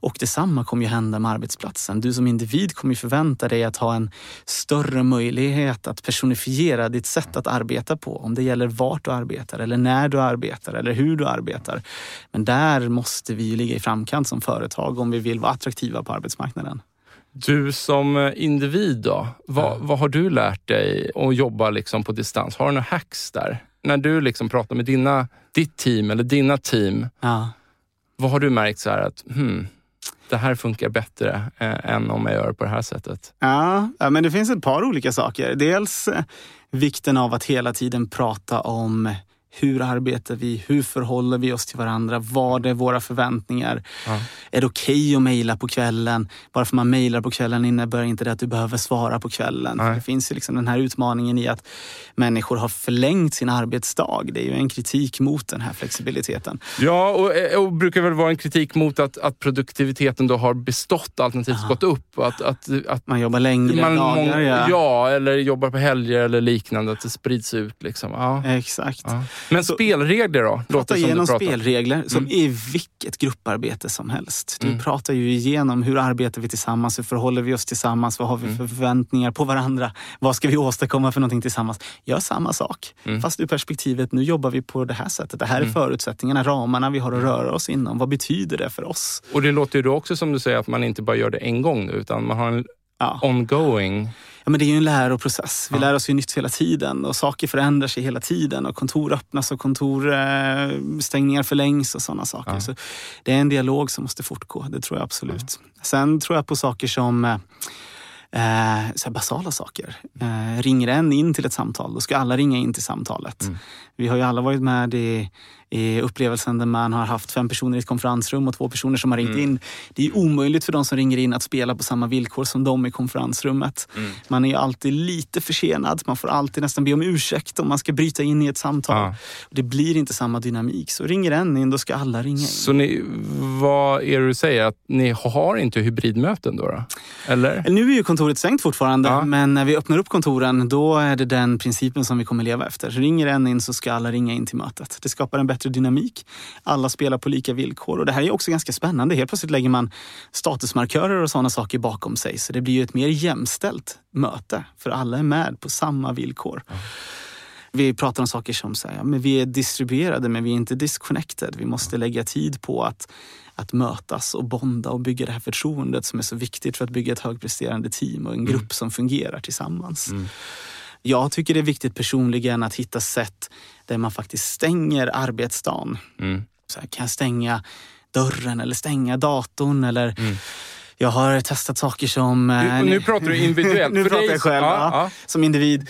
Och detsamma kommer ju hända med arbetsplatsen. Du som individ kommer ju förvänta dig att ha en större möjlighet att personifiera ditt sätt att arbeta på. Om det gäller vart du arbetar eller när du arbetar eller hur du arbetar. Men där måste vi ju ligga i framkant som företag om vi vill vara attraktiva på arbetsmarknaden. Du som eh, individ då, vad, mm. vad har du lärt dig att jobba liksom på distans? Har du några hacks där? När du liksom pratar med dina, ditt team eller dina team, ja. vad har du märkt så att hmm, det här funkar bättre eh, än om jag gör på det här sättet? Ja, men det finns ett par olika saker. Dels eh, vikten av att hela tiden prata om hur arbetar vi? Hur förhåller vi oss till varandra? Vad är våra förväntningar? Ja. Är det okej okay att mejla på kvällen? Bara för man mejlar på kvällen innebär inte det att du behöver svara på kvällen. Det finns ju liksom den här utmaningen i att människor har förlängt sin arbetsdag. Det är ju en kritik mot den här flexibiliteten. Ja, och, och brukar väl vara en kritik mot att, att produktiviteten då har bestått alternativt Aha. gått upp. Att, att, att Man jobbar längre man, dagar. ja. ja, eller jobbar på helger eller liknande. Att det sprids ut. Liksom. Ja. Exakt. Ja. Men Så- spelregler då? Prata igenom spelregler som Mm. i vilket grupparbete som helst. Du Mm. pratar ju igenom hur arbetar vi tillsammans, hur förhåller vi oss tillsammans, vad har vi Mm. för förväntningar på varandra, vad ska vi åstadkomma för någonting tillsammans. Gör samma sak, Mm. fast ur perspektivet nu jobbar vi på det här sättet. Det här är Mm. förutsättningarna, ramarna vi har att röra oss inom. Vad betyder det för oss? Och det låter ju då också som du säger att man inte bara gör det en gång nu, utan man har en Ja. ongoing. Ja, men det är ju en läroprocess. Vi Ja. lär oss ju nytt hela tiden och saker förändrar sig hela tiden och kontor öppnas och kontorstängningar förlängs och sådana saker. Ja. Så det är en dialog som måste fortgå, det tror jag absolut. Sen tror jag på saker som eh, Eh, så basala saker. Eh, ringer en in till ett samtal, då ska alla ringa in till samtalet. Mm. Vi har ju alla varit med i, upplevelsen där man har haft fem personer i ett konferensrum och två personer som har ringt Mm. in. Det är omöjligt för de som ringer in att spela på samma villkor som de i konferensrummet. Mm. Man är alltid lite försenad. Man får alltid nästan be om ursäkt om man ska bryta in i ett samtal. Ja. Det blir inte samma dynamik. Så ringer en in, då ska alla ringa in. Så ni, vad är det du säger? Att ni har inte hybridmöten då? då? Eller? Nu är ju kontoret stängt fortfarande, Ja. men när vi öppnar upp kontoren då är det den principen som vi kommer leva efter. Ringer en in så ska alla ringa in till mötet. Det skapar en bättre dynamik. Alla spelar på lika villkor och det här är också ganska spännande. Helt plötsligt lägger man statusmarkörer och sådana saker bakom sig. Så det blir ju ett mer jämställt möte för alla är med på samma villkor. Vi pratar om saker som så här, ja, men vi är distribuerade men vi är inte disconnected. Vi måste lägga tid på att, att mötas och bonda och bygga det här förtroendet som är så viktigt för att bygga ett högpresterande team och en grupp som fungerar tillsammans. Mm. Jag tycker det är viktigt personligen att hitta sätt där man faktiskt stänger arbetsdagen. Mm. Så här, kan jag stänga dörren eller stänga datorn eller Mm. Jag har testat saker som... Nu, eh, nu pratar du individuellt. nu pratar jag själv. Ja, Ja. Som individ.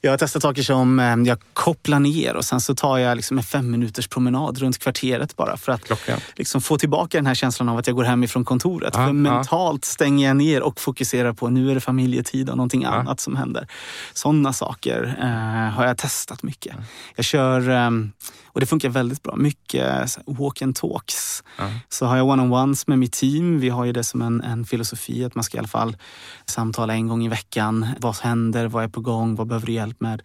Jag har testat saker som eh, jag kopplar ner och sen så tar jag liksom en fem minuters promenad runt kvarteret bara för att liksom få tillbaka den här känslan av att jag går hem ifrån kontoret. Ja, för mentalt stänger jag ner och fokuserar på nu är det familjetid och någonting annat som händer. Sådana saker eh, har jag testat mycket. Jag kör, eh, och det funkar väldigt bra, mycket här walk and talks. Ja. Så har jag one-on-ones med mitt team. Vi har ju det som en, en filosofi att man ska i alla fall samtala en gång i veckan. Vad händer? Vad är på gång? Vad behöver du hjälp med?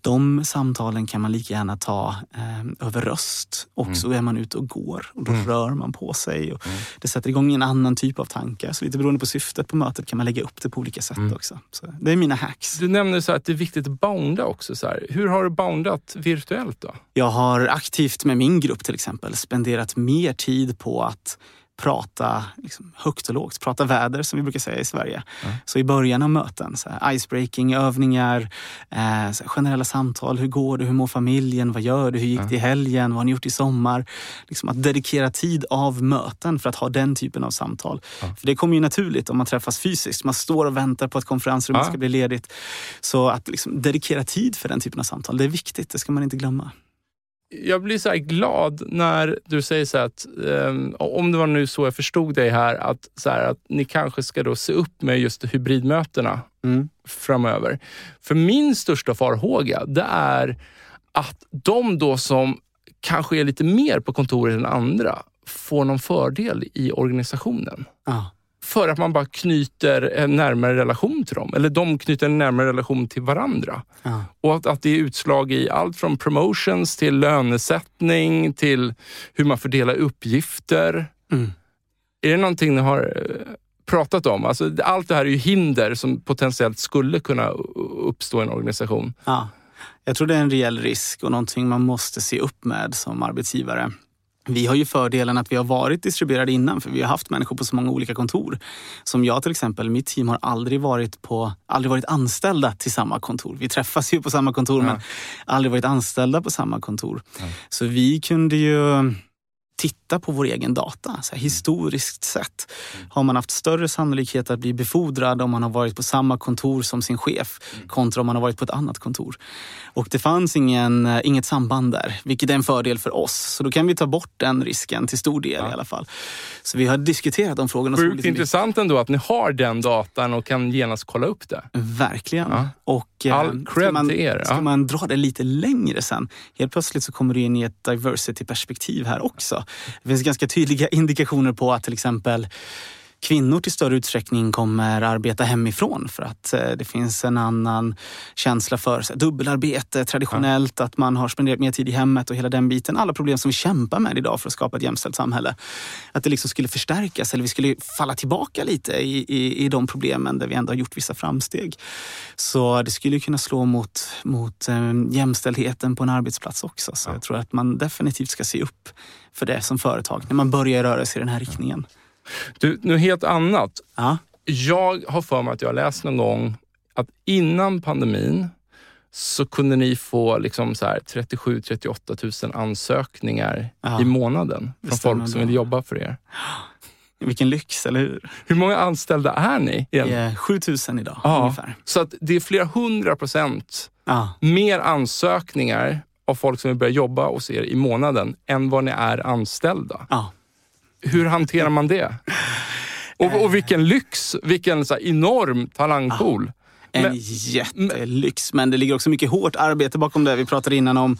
De samtalen kan man lika gärna ta eh, över röst och så är man ute och går och då Mm. rör man på sig. Och Det sätter igång en annan typ av tankar. Så lite beroende på syftet på mötet kan man lägga upp det på olika sätt Mm. också. Så det är mina hacks. Du nämner så att det är viktigt att bounda också. Så här. Hur har du boundat virtuellt då? Jag har aktivt med min grupp till exempel spenderat mer tid på att prata liksom, högt och lågt, prata väder som vi brukar säga i Sverige. Ja. Så i början av möten, så här, icebreaking, övningar, eh, så generella samtal. Hur går det? Hur mår familjen? Vad gör du? Hur gick Ja. det i helgen? Vad har ni gjort i sommar? Liksom att dedikera tid av möten för att ha den typen av samtal. Ja. För det kommer ju naturligt om man träffas fysiskt. Man står och väntar på att konferensrummet ska bli ledigt. Så att liksom, dedikera tid för den typen av samtal, det är viktigt. Det ska man inte glömma. Jag blir så glad när du säger så att, ehm, om det var nu så jag förstod dig här, att, så här, att ni kanske ska då se upp med just hybridmötena Mm. framöver. För min största farhåga, det är att de då som kanske är lite mer på kontoret än andra, får någon fördel i organisationen. Ja. För att man bara knyter en närmare relation till dem. Eller de knyter en närmare relation till varandra. Ja. Och att, att det är utslag i allt från promotions till lönesättning till hur man fördelar uppgifter. Mm. Är det någonting ni har eh, pratat om? Alltså, allt det här är ju hinder som potentiellt skulle kunna uppstå i en organisation. Ja. Jag tror det är en reell risk och någonting man måste se upp med som arbetsgivare. Vi har ju fördelen att vi har varit distribuerade innan för vi har haft människor på så många olika kontor. Som jag till exempel, mitt team har aldrig varit, på, aldrig varit anställda till samma kontor. Vi träffas ju på samma kontor Ja. men aldrig varit anställda på samma kontor. Ja. Så vi kunde ju titta på vår egen data. Så här, historiskt sett har man haft större sannolikhet att bli befordrad om man har varit på samma kontor som sin chef kontra om man har varit på ett annat kontor. Och det fanns ingen, eh, inget samband där, vilket är en fördel för oss. Så då kan vi ta bort den risken till stor del ja. i alla fall. Så vi har diskuterat de frågorna. Sjukt intressant ändå att ni har den datan och kan genast kolla upp det. Verkligen. Ja. Och, eh, All cred man, till er. Ja. Ska man dra det lite längre sen, helt plötsligt så kommer du in i ett diversity-perspektiv här också. Det finns ganska tydliga indikationer på att till exempel kvinnor till större utsträckning kommer arbeta hemifrån för att eh, det finns en annan känsla för så, dubbelarbete traditionellt, ja. att man har spenderat mer tid i hemmet och hela den biten. Alla problem som vi kämpar med idag för att skapa ett jämställt samhälle. Att det liksom skulle förstärkas eller vi skulle falla tillbaka lite i, i, i de problemen där vi ändå har gjort vissa framsteg. Så det skulle kunna slå mot, mot um, jämställdheten på en arbetsplats också. Så ja. jag tror att man definitivt ska se upp för det som företag när man börjar röra sig i den här riktningen. Du, nu helt annat. Ja. Jag har för mig att jag läst någon gång att innan pandemin så kunde ni få liksom 37-38 000 ansökningar ja. i månaden från folk som vill jobba för er. Vilken lyx, eller hur? Hur många anställda är ni? Igen? 7 000 idag ja. ungefär. Så att det är flera hundra procent ja. mer ansökningar av folk som vill börja jobba hos er i månaden än vad ni är anställda. Ja. Hur hanterar man det? Och, och vilken lyx! Vilken så enorm talangpool. En men, jättelyx, men det ligger också mycket hårt arbete bakom det. Vi pratade innan om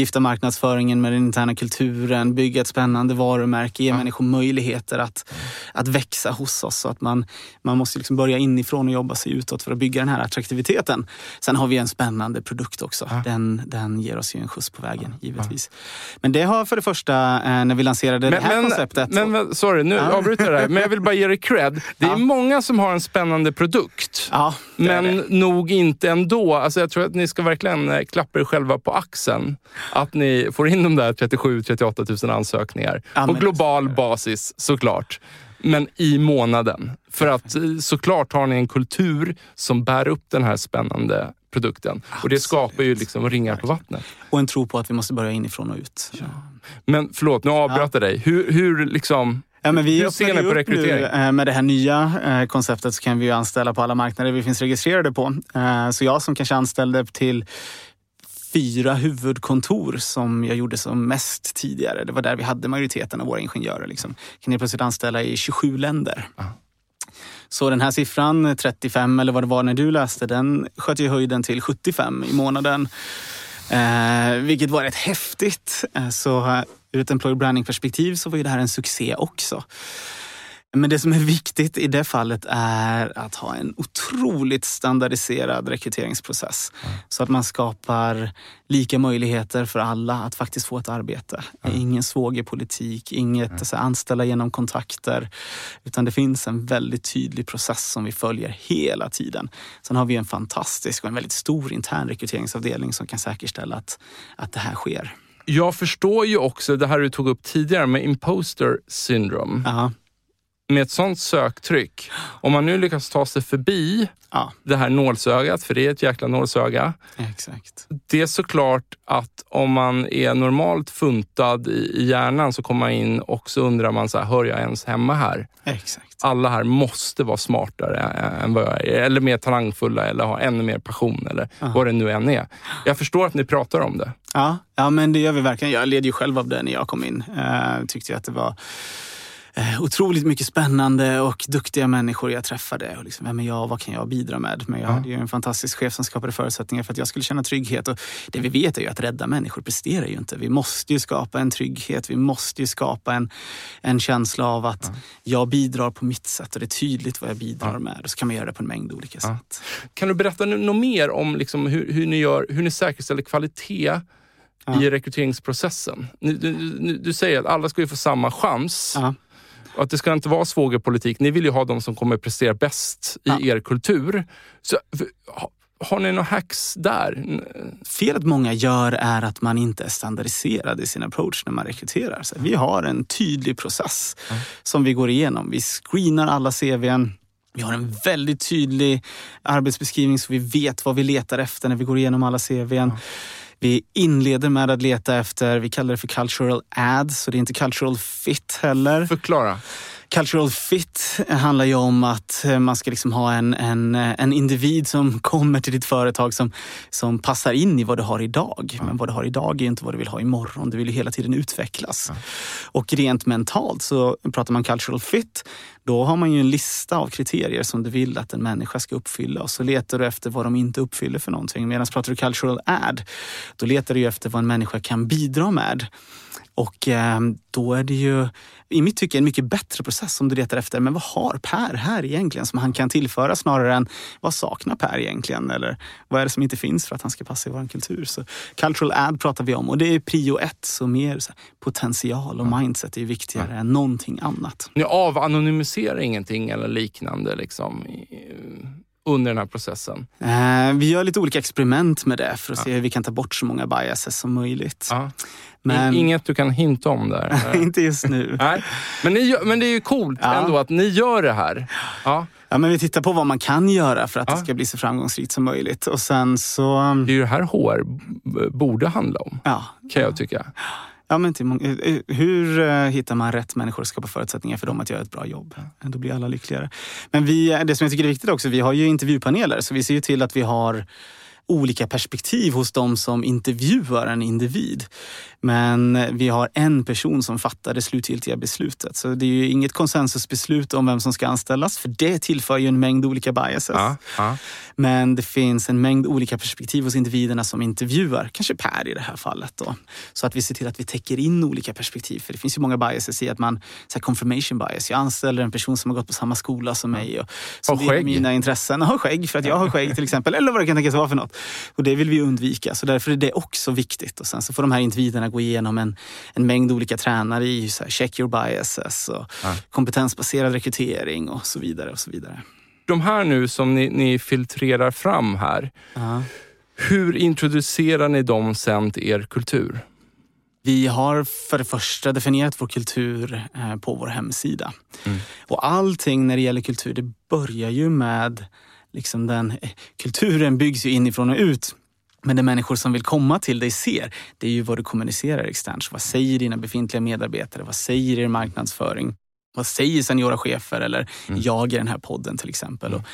gifta marknadsföringen med den interna kulturen, bygga ett spännande varumärke, ge ja. människor möjligheter att, att växa hos oss. Så att man, man måste liksom börja inifrån och jobba sig utåt för att bygga den här attraktiviteten. Sen har vi en spännande produkt också. Ja. Den, den ger oss ju en skjuts på vägen, givetvis. Men det har för det första, eh, när vi lanserade men, det här men, konceptet... Men, men, sorry, nu ja. avbryter jag det här. Men jag vill bara ge dig cred. Det är många som har en spännande produkt. Ja, men nog inte ändå. Alltså jag tror att ni ska verkligen eh, klappa er själva på axeln. Att ni får in de där 37-38 000 ansökningar. Ja, på global basis såklart. Men i månaden. För att eh, såklart har ni en kultur som bär upp den här spännande produkten. Absolut. Och det skapar ju liksom ringar på vattnet. Och en tro på att vi måste börja inifrån och ut. Ja. Men förlåt, nu avbröt jag ja. dig. Hur, hur liksom Ja, men vi Hur ser ni på rekrytering? Nu, eh, med det här nya eh, konceptet så kan vi anställa på alla marknader vi finns registrerade på. Så jag som kanske anställde till fyra huvudkontor som jag gjorde som mest tidigare. Det var där vi hade majoriteten av våra ingenjörer. Liksom. Kan jag plötsligt anställa i 27 länder. Aha. Så den här siffran, 35 eller vad det var när du läste, den sköt ju höjden till 75 i månaden. Eh, vilket var rätt häftigt. Eh, så ur ett employer branding perspektiv så var ju det här en succé också. Men det som är viktigt i det fallet är att ha en otroligt standardiserad rekryteringsprocess. Mm. Så att man skapar lika möjligheter för alla att faktiskt få ett arbete. Mm. Ingen svågerpolitik, inget mm. så anställa genom kontakter. Utan det finns en väldigt tydlig process som vi följer hela tiden. Sen har vi en fantastisk och en väldigt stor intern rekryteringsavdelning som kan säkerställa att, att det här sker. Jag förstår ju också det här du tog upp tidigare med imposter syndrome. Aha med ett sånt söktryck, om man nu lyckas ta sig förbi ja. det här nålsögat, för det är ett jäkla nålsöga. Exakt. Det är såklart att om man är normalt funtad i hjärnan så kommer man in och så undrar man, så här, hör jag ens hemma här? Exakt. Alla här måste vara smartare än vad jag är, eller mer talangfulla eller ha ännu mer passion eller ja. vad det nu än är. Jag förstår att ni pratar om det. Ja, ja men det gör vi verkligen. Jag led ju själv av det när jag kom in. Uh, tyckte jag att det var eh, otroligt mycket spännande och duktiga människor jag träffade. Och liksom, vem är jag? Vad kan jag bidra med? Men jag ja. hade ju en fantastisk chef som skapade förutsättningar för att jag skulle känna trygghet. Och det vi vet är ju att rädda människor presterar ju inte. Vi måste ju skapa en trygghet. Vi måste ju skapa en, en känsla av att ja. jag bidrar på mitt sätt och det är tydligt vad jag bidrar ja. med. Och så kan man göra det på en mängd olika sätt. Kan du berätta något mer om liksom hur, hur, ni gör, hur ni säkerställer kvalitet i rekryteringsprocessen? Du, du, du, säger att alla ska ju få samma chans. Och att det ska inte vara svågerpolitik. Ni vill ju ha de som kommer prestera bäst i ja. er kultur. Så, har ni några hacks där? Felet många gör är att man inte är standardiserad i sin approach när man rekryterar. Så vi har en tydlig process mm. som vi går igenom. Vi screenar alla CVn. Vi har en väldigt tydlig arbetsbeskrivning så vi vet vad vi letar efter när vi går igenom alla CVn. Mm vi inleder med att leta efter, vi kallar det för cultural ad, så det är inte cultural fit heller. Förklara. Cultural fit handlar ju om att eh, man ska liksom ha en, en, eh, en individ som kommer till ditt företag som, som passar in i vad du har idag. Men vad du har idag är inte vad du vill ha imorgon. Du vill ju hela tiden utvecklas. Ja. Och rent mentalt så pratar man cultural fit. Då har man ju en lista av kriterier som du vill att en människa ska uppfylla och så letar du efter vad de inte uppfyller för någonting. Medan pratar du cultural ad, då letar du efter vad en människa kan bidra med. Och eh, då är det ju i mitt tycke en mycket bättre process om du letar efter, men vad har Per här egentligen som han kan tillföra snarare än vad saknar Per egentligen? Eller vad är det som inte finns för att han ska passa i vår kultur? Så cultural ad pratar vi om och det är prio ett, så mer så här, potential och mindset är viktigare ja. än någonting annat. Ni avanonymiserar ingenting eller liknande liksom? Under den här processen? Eh, vi gör lite olika experiment med det för att ja. se hur vi kan ta bort så många biases som möjligt. Ja. Men... Inget du kan hinta om där? inte just nu. Nej. Men, ni, men det är ju coolt ja. ändå att ni gör det här. Ja. Ja, men vi tittar på vad man kan göra för att ja. det ska bli så framgångsrikt som möjligt. Och sen så... Det är ju det här HR borde handla om, ja. kan jag tycka. Ja, men till, eh, eh, hur eh, hittar man rätt människor och skapar förutsättningar för dem att göra ett bra jobb? Då blir alla lyckligare. Men vi, det som jag tycker är viktigt också, vi har ju intervjupaneler så vi ser ju till att vi har olika perspektiv hos de som intervjuar en individ. Men vi har en person som fattar det slutgiltiga beslutet. Så det är ju inget konsensusbeslut om vem som ska anställas, för det tillför ju en mängd olika biases. Ja, ja. Men det finns en mängd olika perspektiv hos individerna som intervjuar, kanske Per i det här fallet. Då. Så att vi ser till att vi täcker in olika perspektiv. För det finns ju många biases i att man, så här confirmation bias, jag anställer en person som har gått på samma skola som mig och som har skägg. mina intressen. Har skägg för att jag har skägg till exempel, eller vad det kan tänkas vara för något. Och det vill vi undvika, så därför är det också viktigt. Och sen så får de här individerna gå igenom en, en mängd olika tränare i så här, check your biases och ja. kompetensbaserad rekrytering och så vidare. och så vidare. De här nu som ni, ni filtrerar fram här, ja. hur introducerar ni dem sen till er kultur? Vi har för det första definierat vår kultur eh, på vår hemsida. Mm. Och allting när det gäller kultur, det börjar ju med liksom den, eh, kulturen byggs ju inifrån och ut. Men det människor som vill komma till dig ser, det är ju vad du kommunicerar externt. Så Vad säger dina befintliga medarbetare? Vad säger er marknadsföring? Vad säger seniora chefer eller mm. jag i den här podden till exempel. Mm.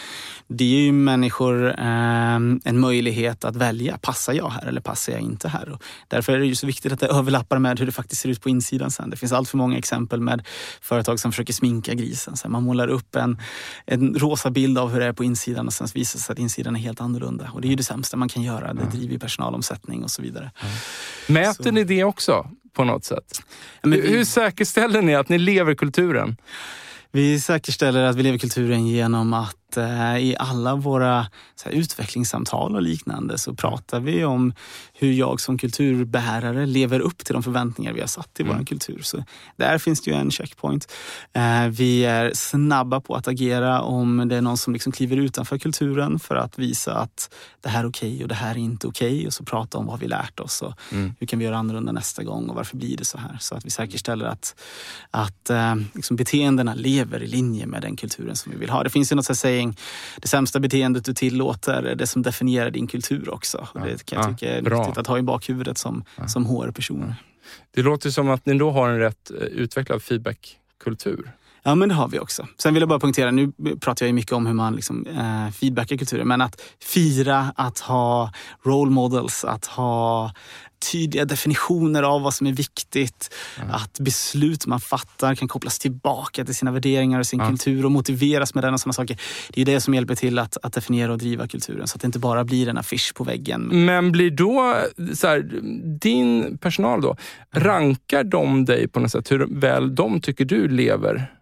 Det är ju människor eh, en möjlighet att välja. Passar jag här eller passar jag inte här? Och därför är det ju så viktigt att det överlappar med hur det faktiskt ser ut på insidan sen. Det finns allt för många exempel med företag som försöker sminka grisen. Så man målar upp en, en rosa bild av hur det är på insidan och sen visar det sig att insidan är helt annorlunda. Och det är ju det sämsta man kan göra. Det driver personalomsättning och så vidare. Mäter så. ni det också? På något sätt. Vi, hur, säkerställer ni att ni lever kulturen? Vi säkerställer att vi lever kulturen genom att eh, i alla våra utvecklingssamtal och liknande så pratar vi om hur jag som kulturbärare lever upp till de förväntningar vi har satt i mm. vår kultur. Så där finns det ju en checkpoint. Eh, vi är snabba på att agera om det är någon som liksom kliver utanför kulturen för att visa att det här är okej okay och det här är inte okej. Okay. Och så prata om vad vi lärt oss och mm. hur kan vi göra annorlunda nästa gång och varför blir det så här? Så att vi säkerställer att, att eh, liksom beteendena lever i linje med den kulturen som vi vill ha. Det finns ju något att säga någonting. Det sämsta beteendet du tillåter är det som definierar din kultur också. Ja, det kan jag tycka är bra. viktigt att ha i bakhuvudet som, ja. som HR-person. Det låter som att ni då har en rätt eh, utvecklad feedbackkultur. Ja, men det har vi också. Sen vill jag bara punktera, nu pratar jag mycket om hur man liksom, eh, feedbackar kulturen, men att fira, att ha role models, att ha tydliga definitioner av vad som är viktigt. Mm. Att beslut man fattar kan kopplas tillbaka till sina värderingar och sin mm. kultur och motiveras med den och sådana saker. Det är det som hjälper till att, att definiera och driva kulturen så att det inte bara blir en affisch på väggen. Men blir då, så här, din personal då, mm. rankar de dig på något sätt? Hur väl de tycker du lever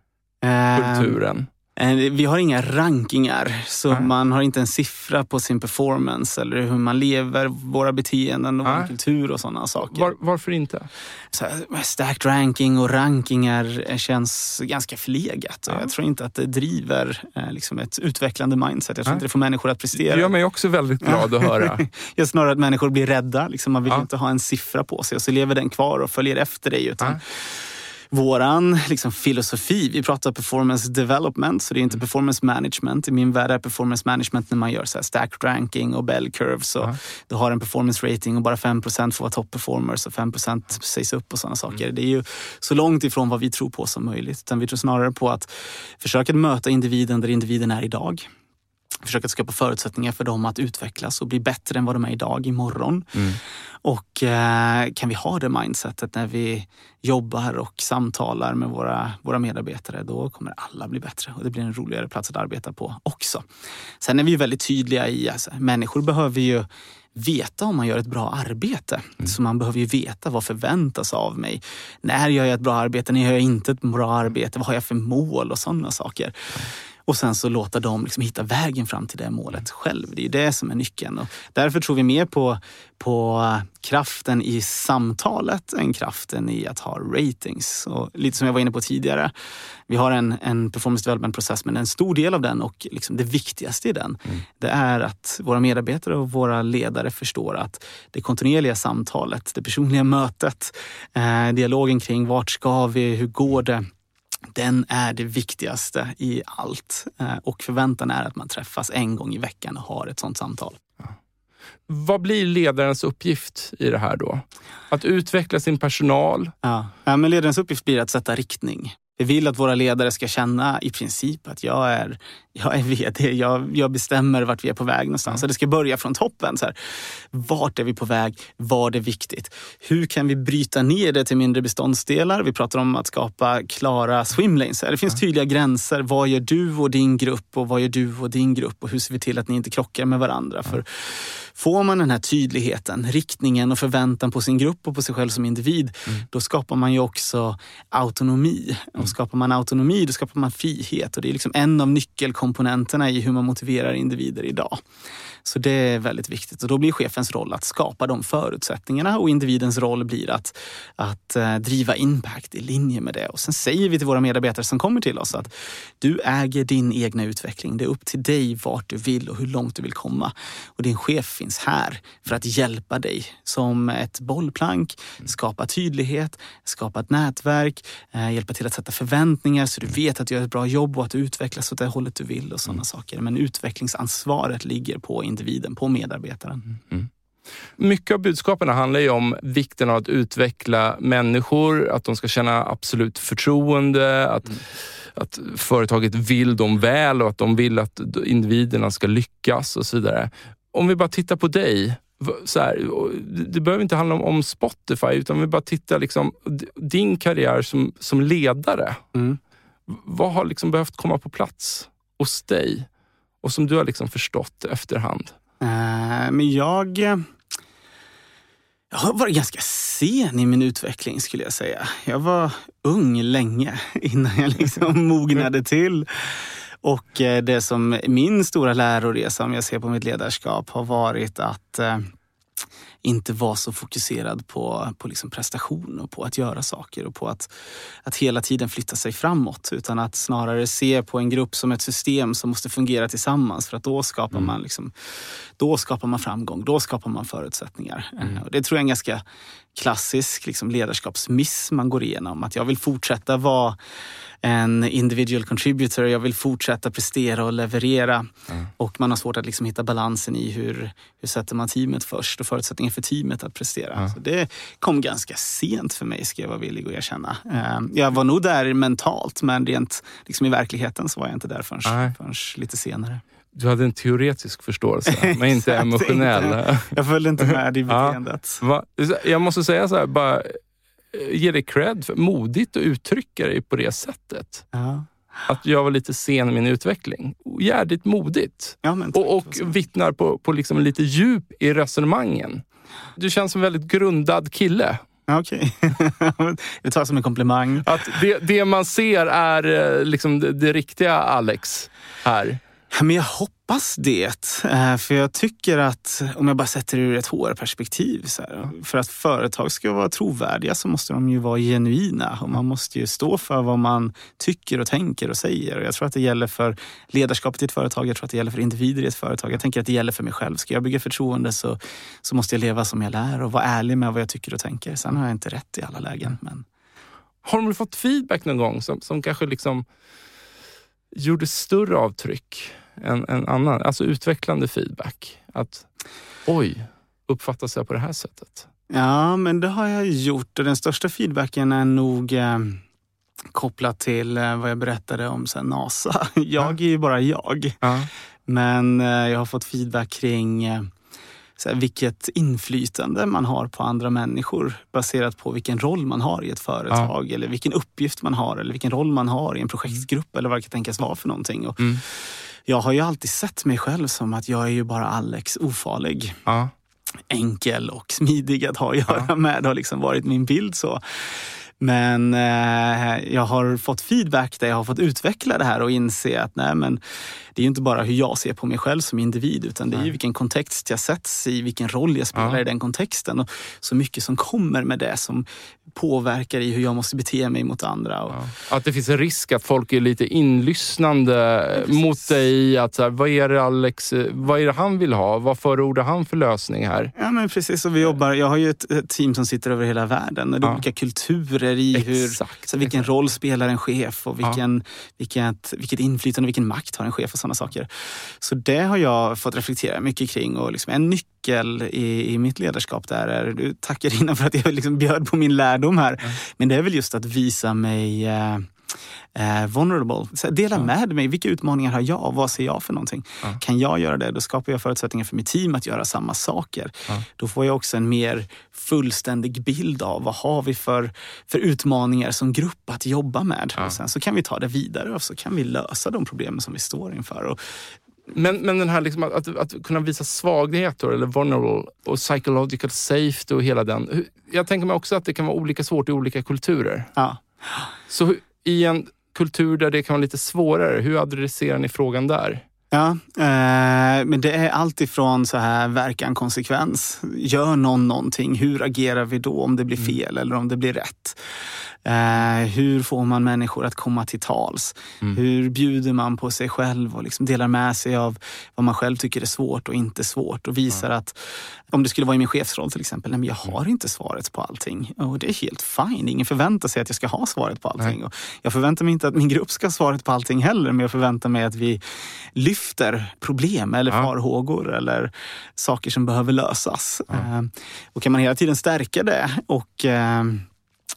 ehm, kulturen? Eh, vi har inga rankingar, så Nej. man har inte en siffra på sin performance eller hur man lever, våra beteenden och vår kultur och sådana saker. Var, varför inte? Så, stacked ranking och rankingar känns ganska förlegat. Ja. Jag tror inte att det driver eh, liksom ett utvecklande mindset. Jag tror Nej. inte det får människor att prestera. Det gör mig också väldigt glad att höra. jag snarare att människor blir rädda. Liksom man vill ja. inte ha en siffra på sig och så lever den kvar och följer efter dig. Utan våran liksom, filosofi. Vi pratar performance development, så det är inte performance management. I min värld är performance management när man gör så här stacked ranking och bell curves. Och Du har en performance rating och bara 5% får vara top performers och 5% sägs upp och sådana saker. Mm. Det är ju så långt ifrån vad vi tror på som möjligt. Utan vi tror snarare på att försöka möta individen där individen är idag försöka skapa förutsättningar för dem att utvecklas och bli bättre än vad de är idag, imorgon. Mm. Och eh, kan vi ha det mindsetet när vi jobbar och samtalar med våra, våra medarbetare, då kommer alla bli bättre och det blir en roligare plats att arbeta på också. Sen är vi väldigt tydliga i, alltså, människor behöver ju veta om man gör ett bra arbete. Mm. Så man behöver ju veta vad förväntas av mig. När gör jag ett bra arbete? När gör jag inte ett bra arbete? Vad har jag för mål och sådana saker. Mm. Och sen så låta dem liksom hitta vägen fram till det målet själv. Det är det som är nyckeln. Och därför tror vi mer på, på kraften i samtalet än kraften i att ha ratings. Och lite som jag var inne på tidigare. Vi har en, en performance development-process men en stor del av den och liksom det viktigaste i den mm. det är att våra medarbetare och våra ledare förstår att det kontinuerliga samtalet, det personliga mötet, eh, dialogen kring vart ska vi, hur går det? Den är det viktigaste i allt. Eh, och förväntan är att man träffas en gång i veckan och har ett sånt samtal. Ja. Vad blir ledarens uppgift i det här då? Att utveckla sin personal? Ja. ja men ledarens uppgift blir att sätta riktning. Vi vill att våra ledare ska känna i princip att jag är, jag är vd, jag, jag bestämmer vart vi är på väg någonstans. Mm. det ska börja från toppen. Så här. Vart är vi på väg? Vad är viktigt? Hur kan vi bryta ner det till mindre beståndsdelar? Vi pratar om att skapa klara swimlanes. Det finns tydliga gränser. Vad gör du och din grupp och vad gör du och din grupp? Och hur ser vi till att ni inte krockar med varandra? För Får man den här tydligheten, riktningen och förväntan på sin grupp och på sig själv som individ, mm. då skapar man ju också autonomi. Och mm. skapar man autonomi, då skapar man frihet. Och det är liksom en av komponenterna i hur man motiverar individer idag. Så det är väldigt viktigt och då blir chefens roll att skapa de förutsättningarna och individens roll blir att, att uh, driva impact i linje med det. Och sen säger vi till våra medarbetare som kommer till oss att du äger din egna utveckling. Det är upp till dig vart du vill och hur långt du vill komma. Och din chef finns här för att hjälpa dig som ett bollplank, skapa tydlighet, skapa ett nätverk, uh, hjälpa till att sätta förväntningar så du vet att du gör ett bra jobb och att du utvecklas åt det hållet du vill och sådana mm. saker. Men utvecklingsansvaret ligger på individen, på medarbetaren. Mm. mm. Mycket av budskapen handlar ju om vikten av att utveckla människor, att de ska känna absolut förtroende, att, mm. att företaget vill dem väl och att de vill att individerna ska lyckas och så vidare. Om vi bara tittar på dig, så här, det behöver inte handla om, om, Spotify, utan vi bara tittar liksom din karriär som, som ledare. Mm. Vad har liksom behövt komma på plats hos dig? Och som du har liksom förstått efterhand? Uh, men jag... Jag har varit ganska sen i min utveckling skulle jag säga. Jag var ung länge innan jag liksom mognade till. Och eh, det som min stora läroresa, om jag ser på mitt ledarskap, har varit att eh, inte vara så fokuserad på, på liksom prestation och på att göra saker och på att, att hela tiden flytta sig framåt. Utan att snarare se på en grupp som ett system som måste fungera tillsammans för att då skapar, mm. man, liksom, då skapar man framgång, då skapar man förutsättningar. Mm. Och det tror jag är en ganska klassisk liksom, ledarskapsmiss man går igenom. Att jag vill fortsätta vara en individual contributor. Jag vill fortsätta prestera och leverera. Mm. Och man har svårt att liksom hitta balansen i hur, hur sätter man teamet först och förutsättningar för teamet att prestera. Mm. Så det kom ganska sent för mig ska jag vara villig att erkänna. Eh, jag var nog där mentalt men rent liksom i verkligheten så var jag inte där förrän, förrän lite senare. Du hade en teoretisk förståelse, men inte emotionell. jag följde inte med i beteendet. Ja, jag måste säga så här, bara ge dig cred för modigt att uttrycka dig på det sättet. Ja. Att jag var lite sen i min utveckling. Jädrigt modigt. Ja, och och vittnar på, på liksom lite djup i resonemangen. Du känns som en väldigt grundad kille. Okej. Okay. det tar som en komplimang. Att det, det man ser är eh, liksom det, det riktiga Alex här. Men jag hoppas det. Eh, för jag tycker att, om jag bara sätter det ur ett HR-perspektiv, för att företag ska vara trovärdiga så måste de ju vara genuina och man måste ju stå för vad man tycker och tänker och säger. Och jag tror att det gäller för ledarskapet i ett företag, jag tror att det gäller för individer i ett företag. Jag tänker att det gäller för mig själv. Ska jag bygga förtroende så, så måste jag leva som jag lär och vara ärlig med vad jag tycker och tänker. Sen har jag inte rätt i alla lägen. Men... Har de fått feedback någon gång som, som kanske liksom gjorde större avtryck än, än annan? Alltså utvecklande feedback. Att oj, uppfattas jag på det här sättet? Ja, men det har jag gjort och den största feedbacken är nog eh, kopplat till eh, vad jag berättade om sen NASA. Jag är ju bara jag. Ja. Men eh, jag har fått feedback kring eh, så här, vilket inflytande man har på andra människor baserat på vilken roll man har i ett företag eller vilken uppgift man har eller vilken roll man har i en projektgrupp eller vad det kan tänkas vara för någonting. Och Mm. Jag har ju alltid sett mig själv som att jag är ju bara Alex ofarlig Ja. enkel och smidig att ha att göra med. Det har liksom varit min bild så. Men eh, jag har fått feedback där jag har fått utveckla det här och inse att nej, men det är inte bara hur jag ser på mig själv som individ utan det är ju vilken kontext jag sätts i, vilken roll jag spelar Ja. i den kontexten. Och så mycket som kommer med det som påverkar i hur jag måste bete mig mot andra. Och, Ja. Att det finns en risk att folk är lite inlyssnande mot dig. Att så här, vad är det Alex, eh, vad är han vill ha? Vad förordar han för lösning här? Ja men precis, och vi jobbar, jag har ju ett, ett team som sitter över hela världen. Och det är Ja. olika kulturer i hur, så vilken exakt. roll spelar en chef och vilken, vilket, vilket inflytande, vilken makt har en chef och sådana saker. Så det har jag fått reflektera mycket kring och liksom en nyckel i, i mitt ledarskap där är, du tackar innan för att jag liksom bjöd på min lärdom här, men det är väl just att visa mig eh, eh, vulnerable. Så dela med mig. Vilka utmaningar har jag? Vad ser jag för någonting? Ja. Kan jag göra det, då skapar jag förutsättningar för mitt team att göra samma saker. Ja. Då får jag också en mer fullständig bild av vad har vi för, för utmaningar som grupp att jobba med. Ja. Och sen så kan vi ta det vidare och så kan vi lösa de problemen som vi står inför. Och, Men, men den här liksom att, att, kunna visa svagheter eller vulnerable och psychological safety och hela den. Jag tänker mig också att det kan vara olika svårt i olika kulturer. ja. Så i en kultur där det kan vara lite svårare, hur adresserar ni frågan där? Ja, eh, men det är allt ifrån så här verkan, konsekvens. Gör någon någonting, hur agerar vi då om det blir fel eller om det blir rätt? Eh, hur får man människor att komma till tals? Hur bjuder man på sig själv och liksom delar med sig av vad man själv tycker är svårt och inte svårt och visar att om det skulle vara i min chefsroll till exempel, nej, men jag har inte svaret på allting och det är helt fine. Ingen förväntar sig att jag ska ha svaret på allting. Nej. Och jag förväntar mig inte att min grupp ska ha svaret på allting heller, men jag förväntar mig att vi lyfter problem eller Ja. farhågor eller saker som behöver lösas. Eh, Och kan man hela tiden stärka det och eh,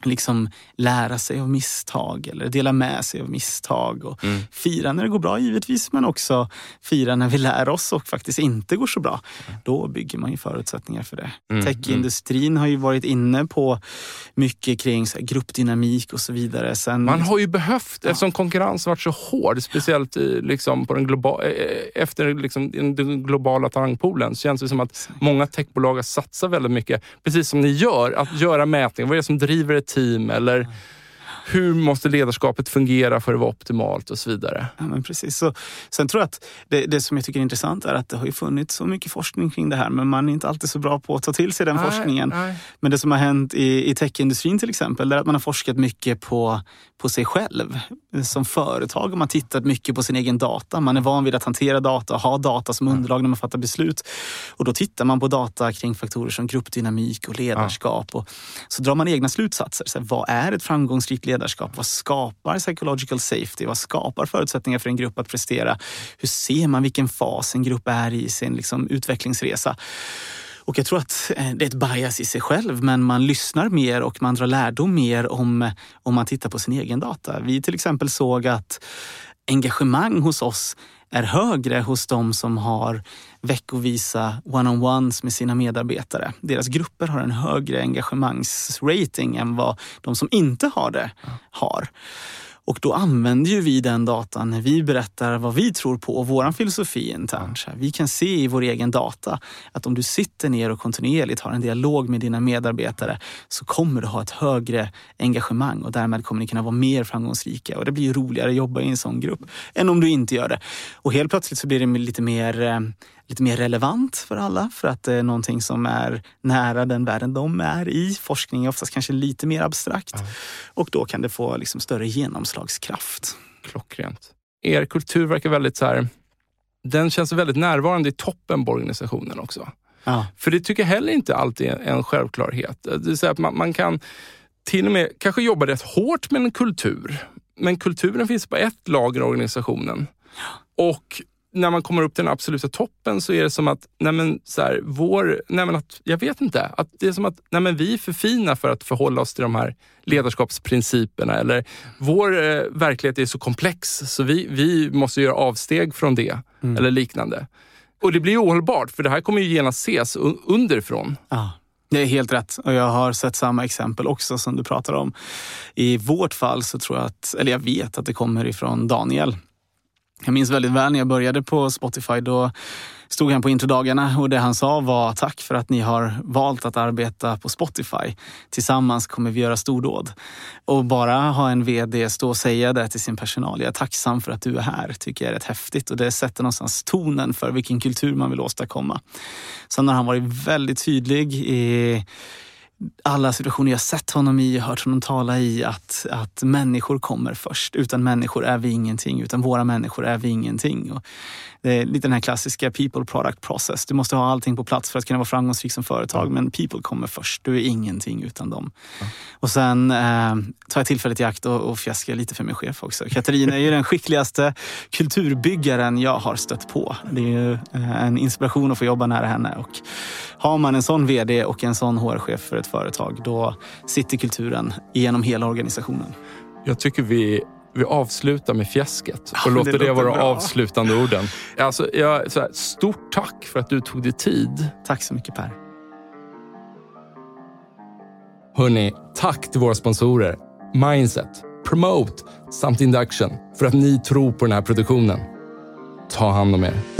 liksom lära sig av misstag eller dela med sig av misstag och Mm. fira när det går bra givetvis men också fira när vi lär oss och faktiskt inte går så bra. Då bygger man ju förutsättningar för det. Mm, Techindustrin har ju varit inne på mycket kring gruppdynamik och så vidare. Sen, Man har ju behövt, eftersom konkurrensen varit så hård, speciellt i, liksom, på den globa, eh, efter liksom, den den globala talangpoolen, så känns det som att många techbolag har satsat väldigt mycket, precis som ni gör, att göra mätningar. Vad är det som driver ett team? Eller mm hur måste ledarskapet fungera för att vara optimalt och så vidare? Ja, men precis. Så, sen tror jag att det, det som jag tycker är intressant är att det har ju funnits så mycket forskning kring det här men man är inte alltid så bra på att ta till sig den Nej, forskningen. nej. Men det som har hänt i, i techindustrin till exempel, är att man har forskat mycket på, på sig själv. Som företag har man tittat mycket på sin egen data. Man är van vid att hantera data och ha data som underlag när man fattar beslut. Och då tittar man på data kring faktorer som gruppdynamik och ledarskap. Och så drar man egna slutsatser. Så här, vad är ett framgångsrikt ledarskap? Vad skapar psychological safety? Vad skapar förutsättningar för en grupp att prestera? Hur ser man vilken fas en grupp är i sin liksom, utvecklingsresa? Och jag tror att eh, det är ett bias i sig själv, men man lyssnar mer och man drar lärdom mer om, om man tittar på sin egen data. Vi till exempel såg att engagemang hos oss är högre hos de som har veckovisa one-on-ones med sina medarbetare. Deras grupper har en högre engagemangsrating än vad de som inte har det har. Och då använder ju vi den datan när vi berättar vad vi tror på och vår filosofi internt. Här, Vi kan se i vår egen data att om du sitter ner och kontinuerligt har en dialog med dina medarbetare så kommer du ha ett högre engagemang och därmed kommer ni kunna vara mer framgångsrika. Och det blir ju roligare att jobba i en sån grupp än om du inte gör det. Och helt plötsligt så blir det lite mer eh, lite mer relevant för alla för att det är någonting som är nära den världen de är i. Forskning är oftast kanske lite mer abstrakt och då kan det få liksom större genomslagskraft. Klockrent. Er kultur verkar väldigt så här, den känns väldigt närvarande i toppen på organisationen också. Ja. För det tycker jag heller inte alltid är en självklarhet. Det vill säga att man, man kan till och med kanske jobbar rätt hårt med en kultur. Men kulturen finns på ett lager av organisationen. Och när man kommer upp till den absoluta toppen så är det som att, nej men, så här, vår, nej men att, jag vet inte, att det är som att nej men, vi är för fina för att förhålla oss till de här ledarskapsprinciperna. Eller vår eh, verklighet är så komplex så vi, vi måste göra avsteg från det. Mm. Eller liknande. Och det blir ohållbart för det här kommer ju genast ses underifrån. Ah. Det är helt rätt och jag har sett samma exempel också som du pratar om. I vårt fall så tror jag att, eller jag vet att det kommer ifrån Daniel jag minns väldigt väl när jag började på Spotify. Då stod han på introdagarna och det han sa var tack för att ni har valt att arbeta på Spotify. Tillsammans kommer vi göra stordåd. Och bara ha en VD stå och säga det till sin personal. Jag är tacksam för att du är här. tycker jag är rätt häftigt och det sätter någonstans tonen för vilken kultur man vill åstadkomma. Sen har han varit väldigt tydlig i alla situationer jag sett honom i och hört honom tala i att, att människor kommer först. Utan människor är vi ingenting, utan våra människor är vi ingenting. Och det är lite den här klassiska people product process. Du måste ha allting på plats för att kunna vara framgångsrik som företag, men people kommer först. Du är ingenting utan dem. Ja. Och sen eh, tar jag tillfället i akt och, och fjäskar lite för min chef också. Katarina är ju den skickligaste kulturbyggaren jag har stött på. Det är ju eh, en inspiration att få jobba nära henne. Och har man en sån VD och en sån HR-chef för ett företag, då sitter kulturen genom hela organisationen. Jag tycker vi vi avslutar med fjäsket och ja, låter det, det vara bra. avslutande orden. Alltså, jag, så här, stort tack för att du tog dig tid. Tack så mycket Per. Hörni, tack till våra sponsorer Mindset, Promote samt Induction för att ni tror på den här produktionen. Ta hand om er.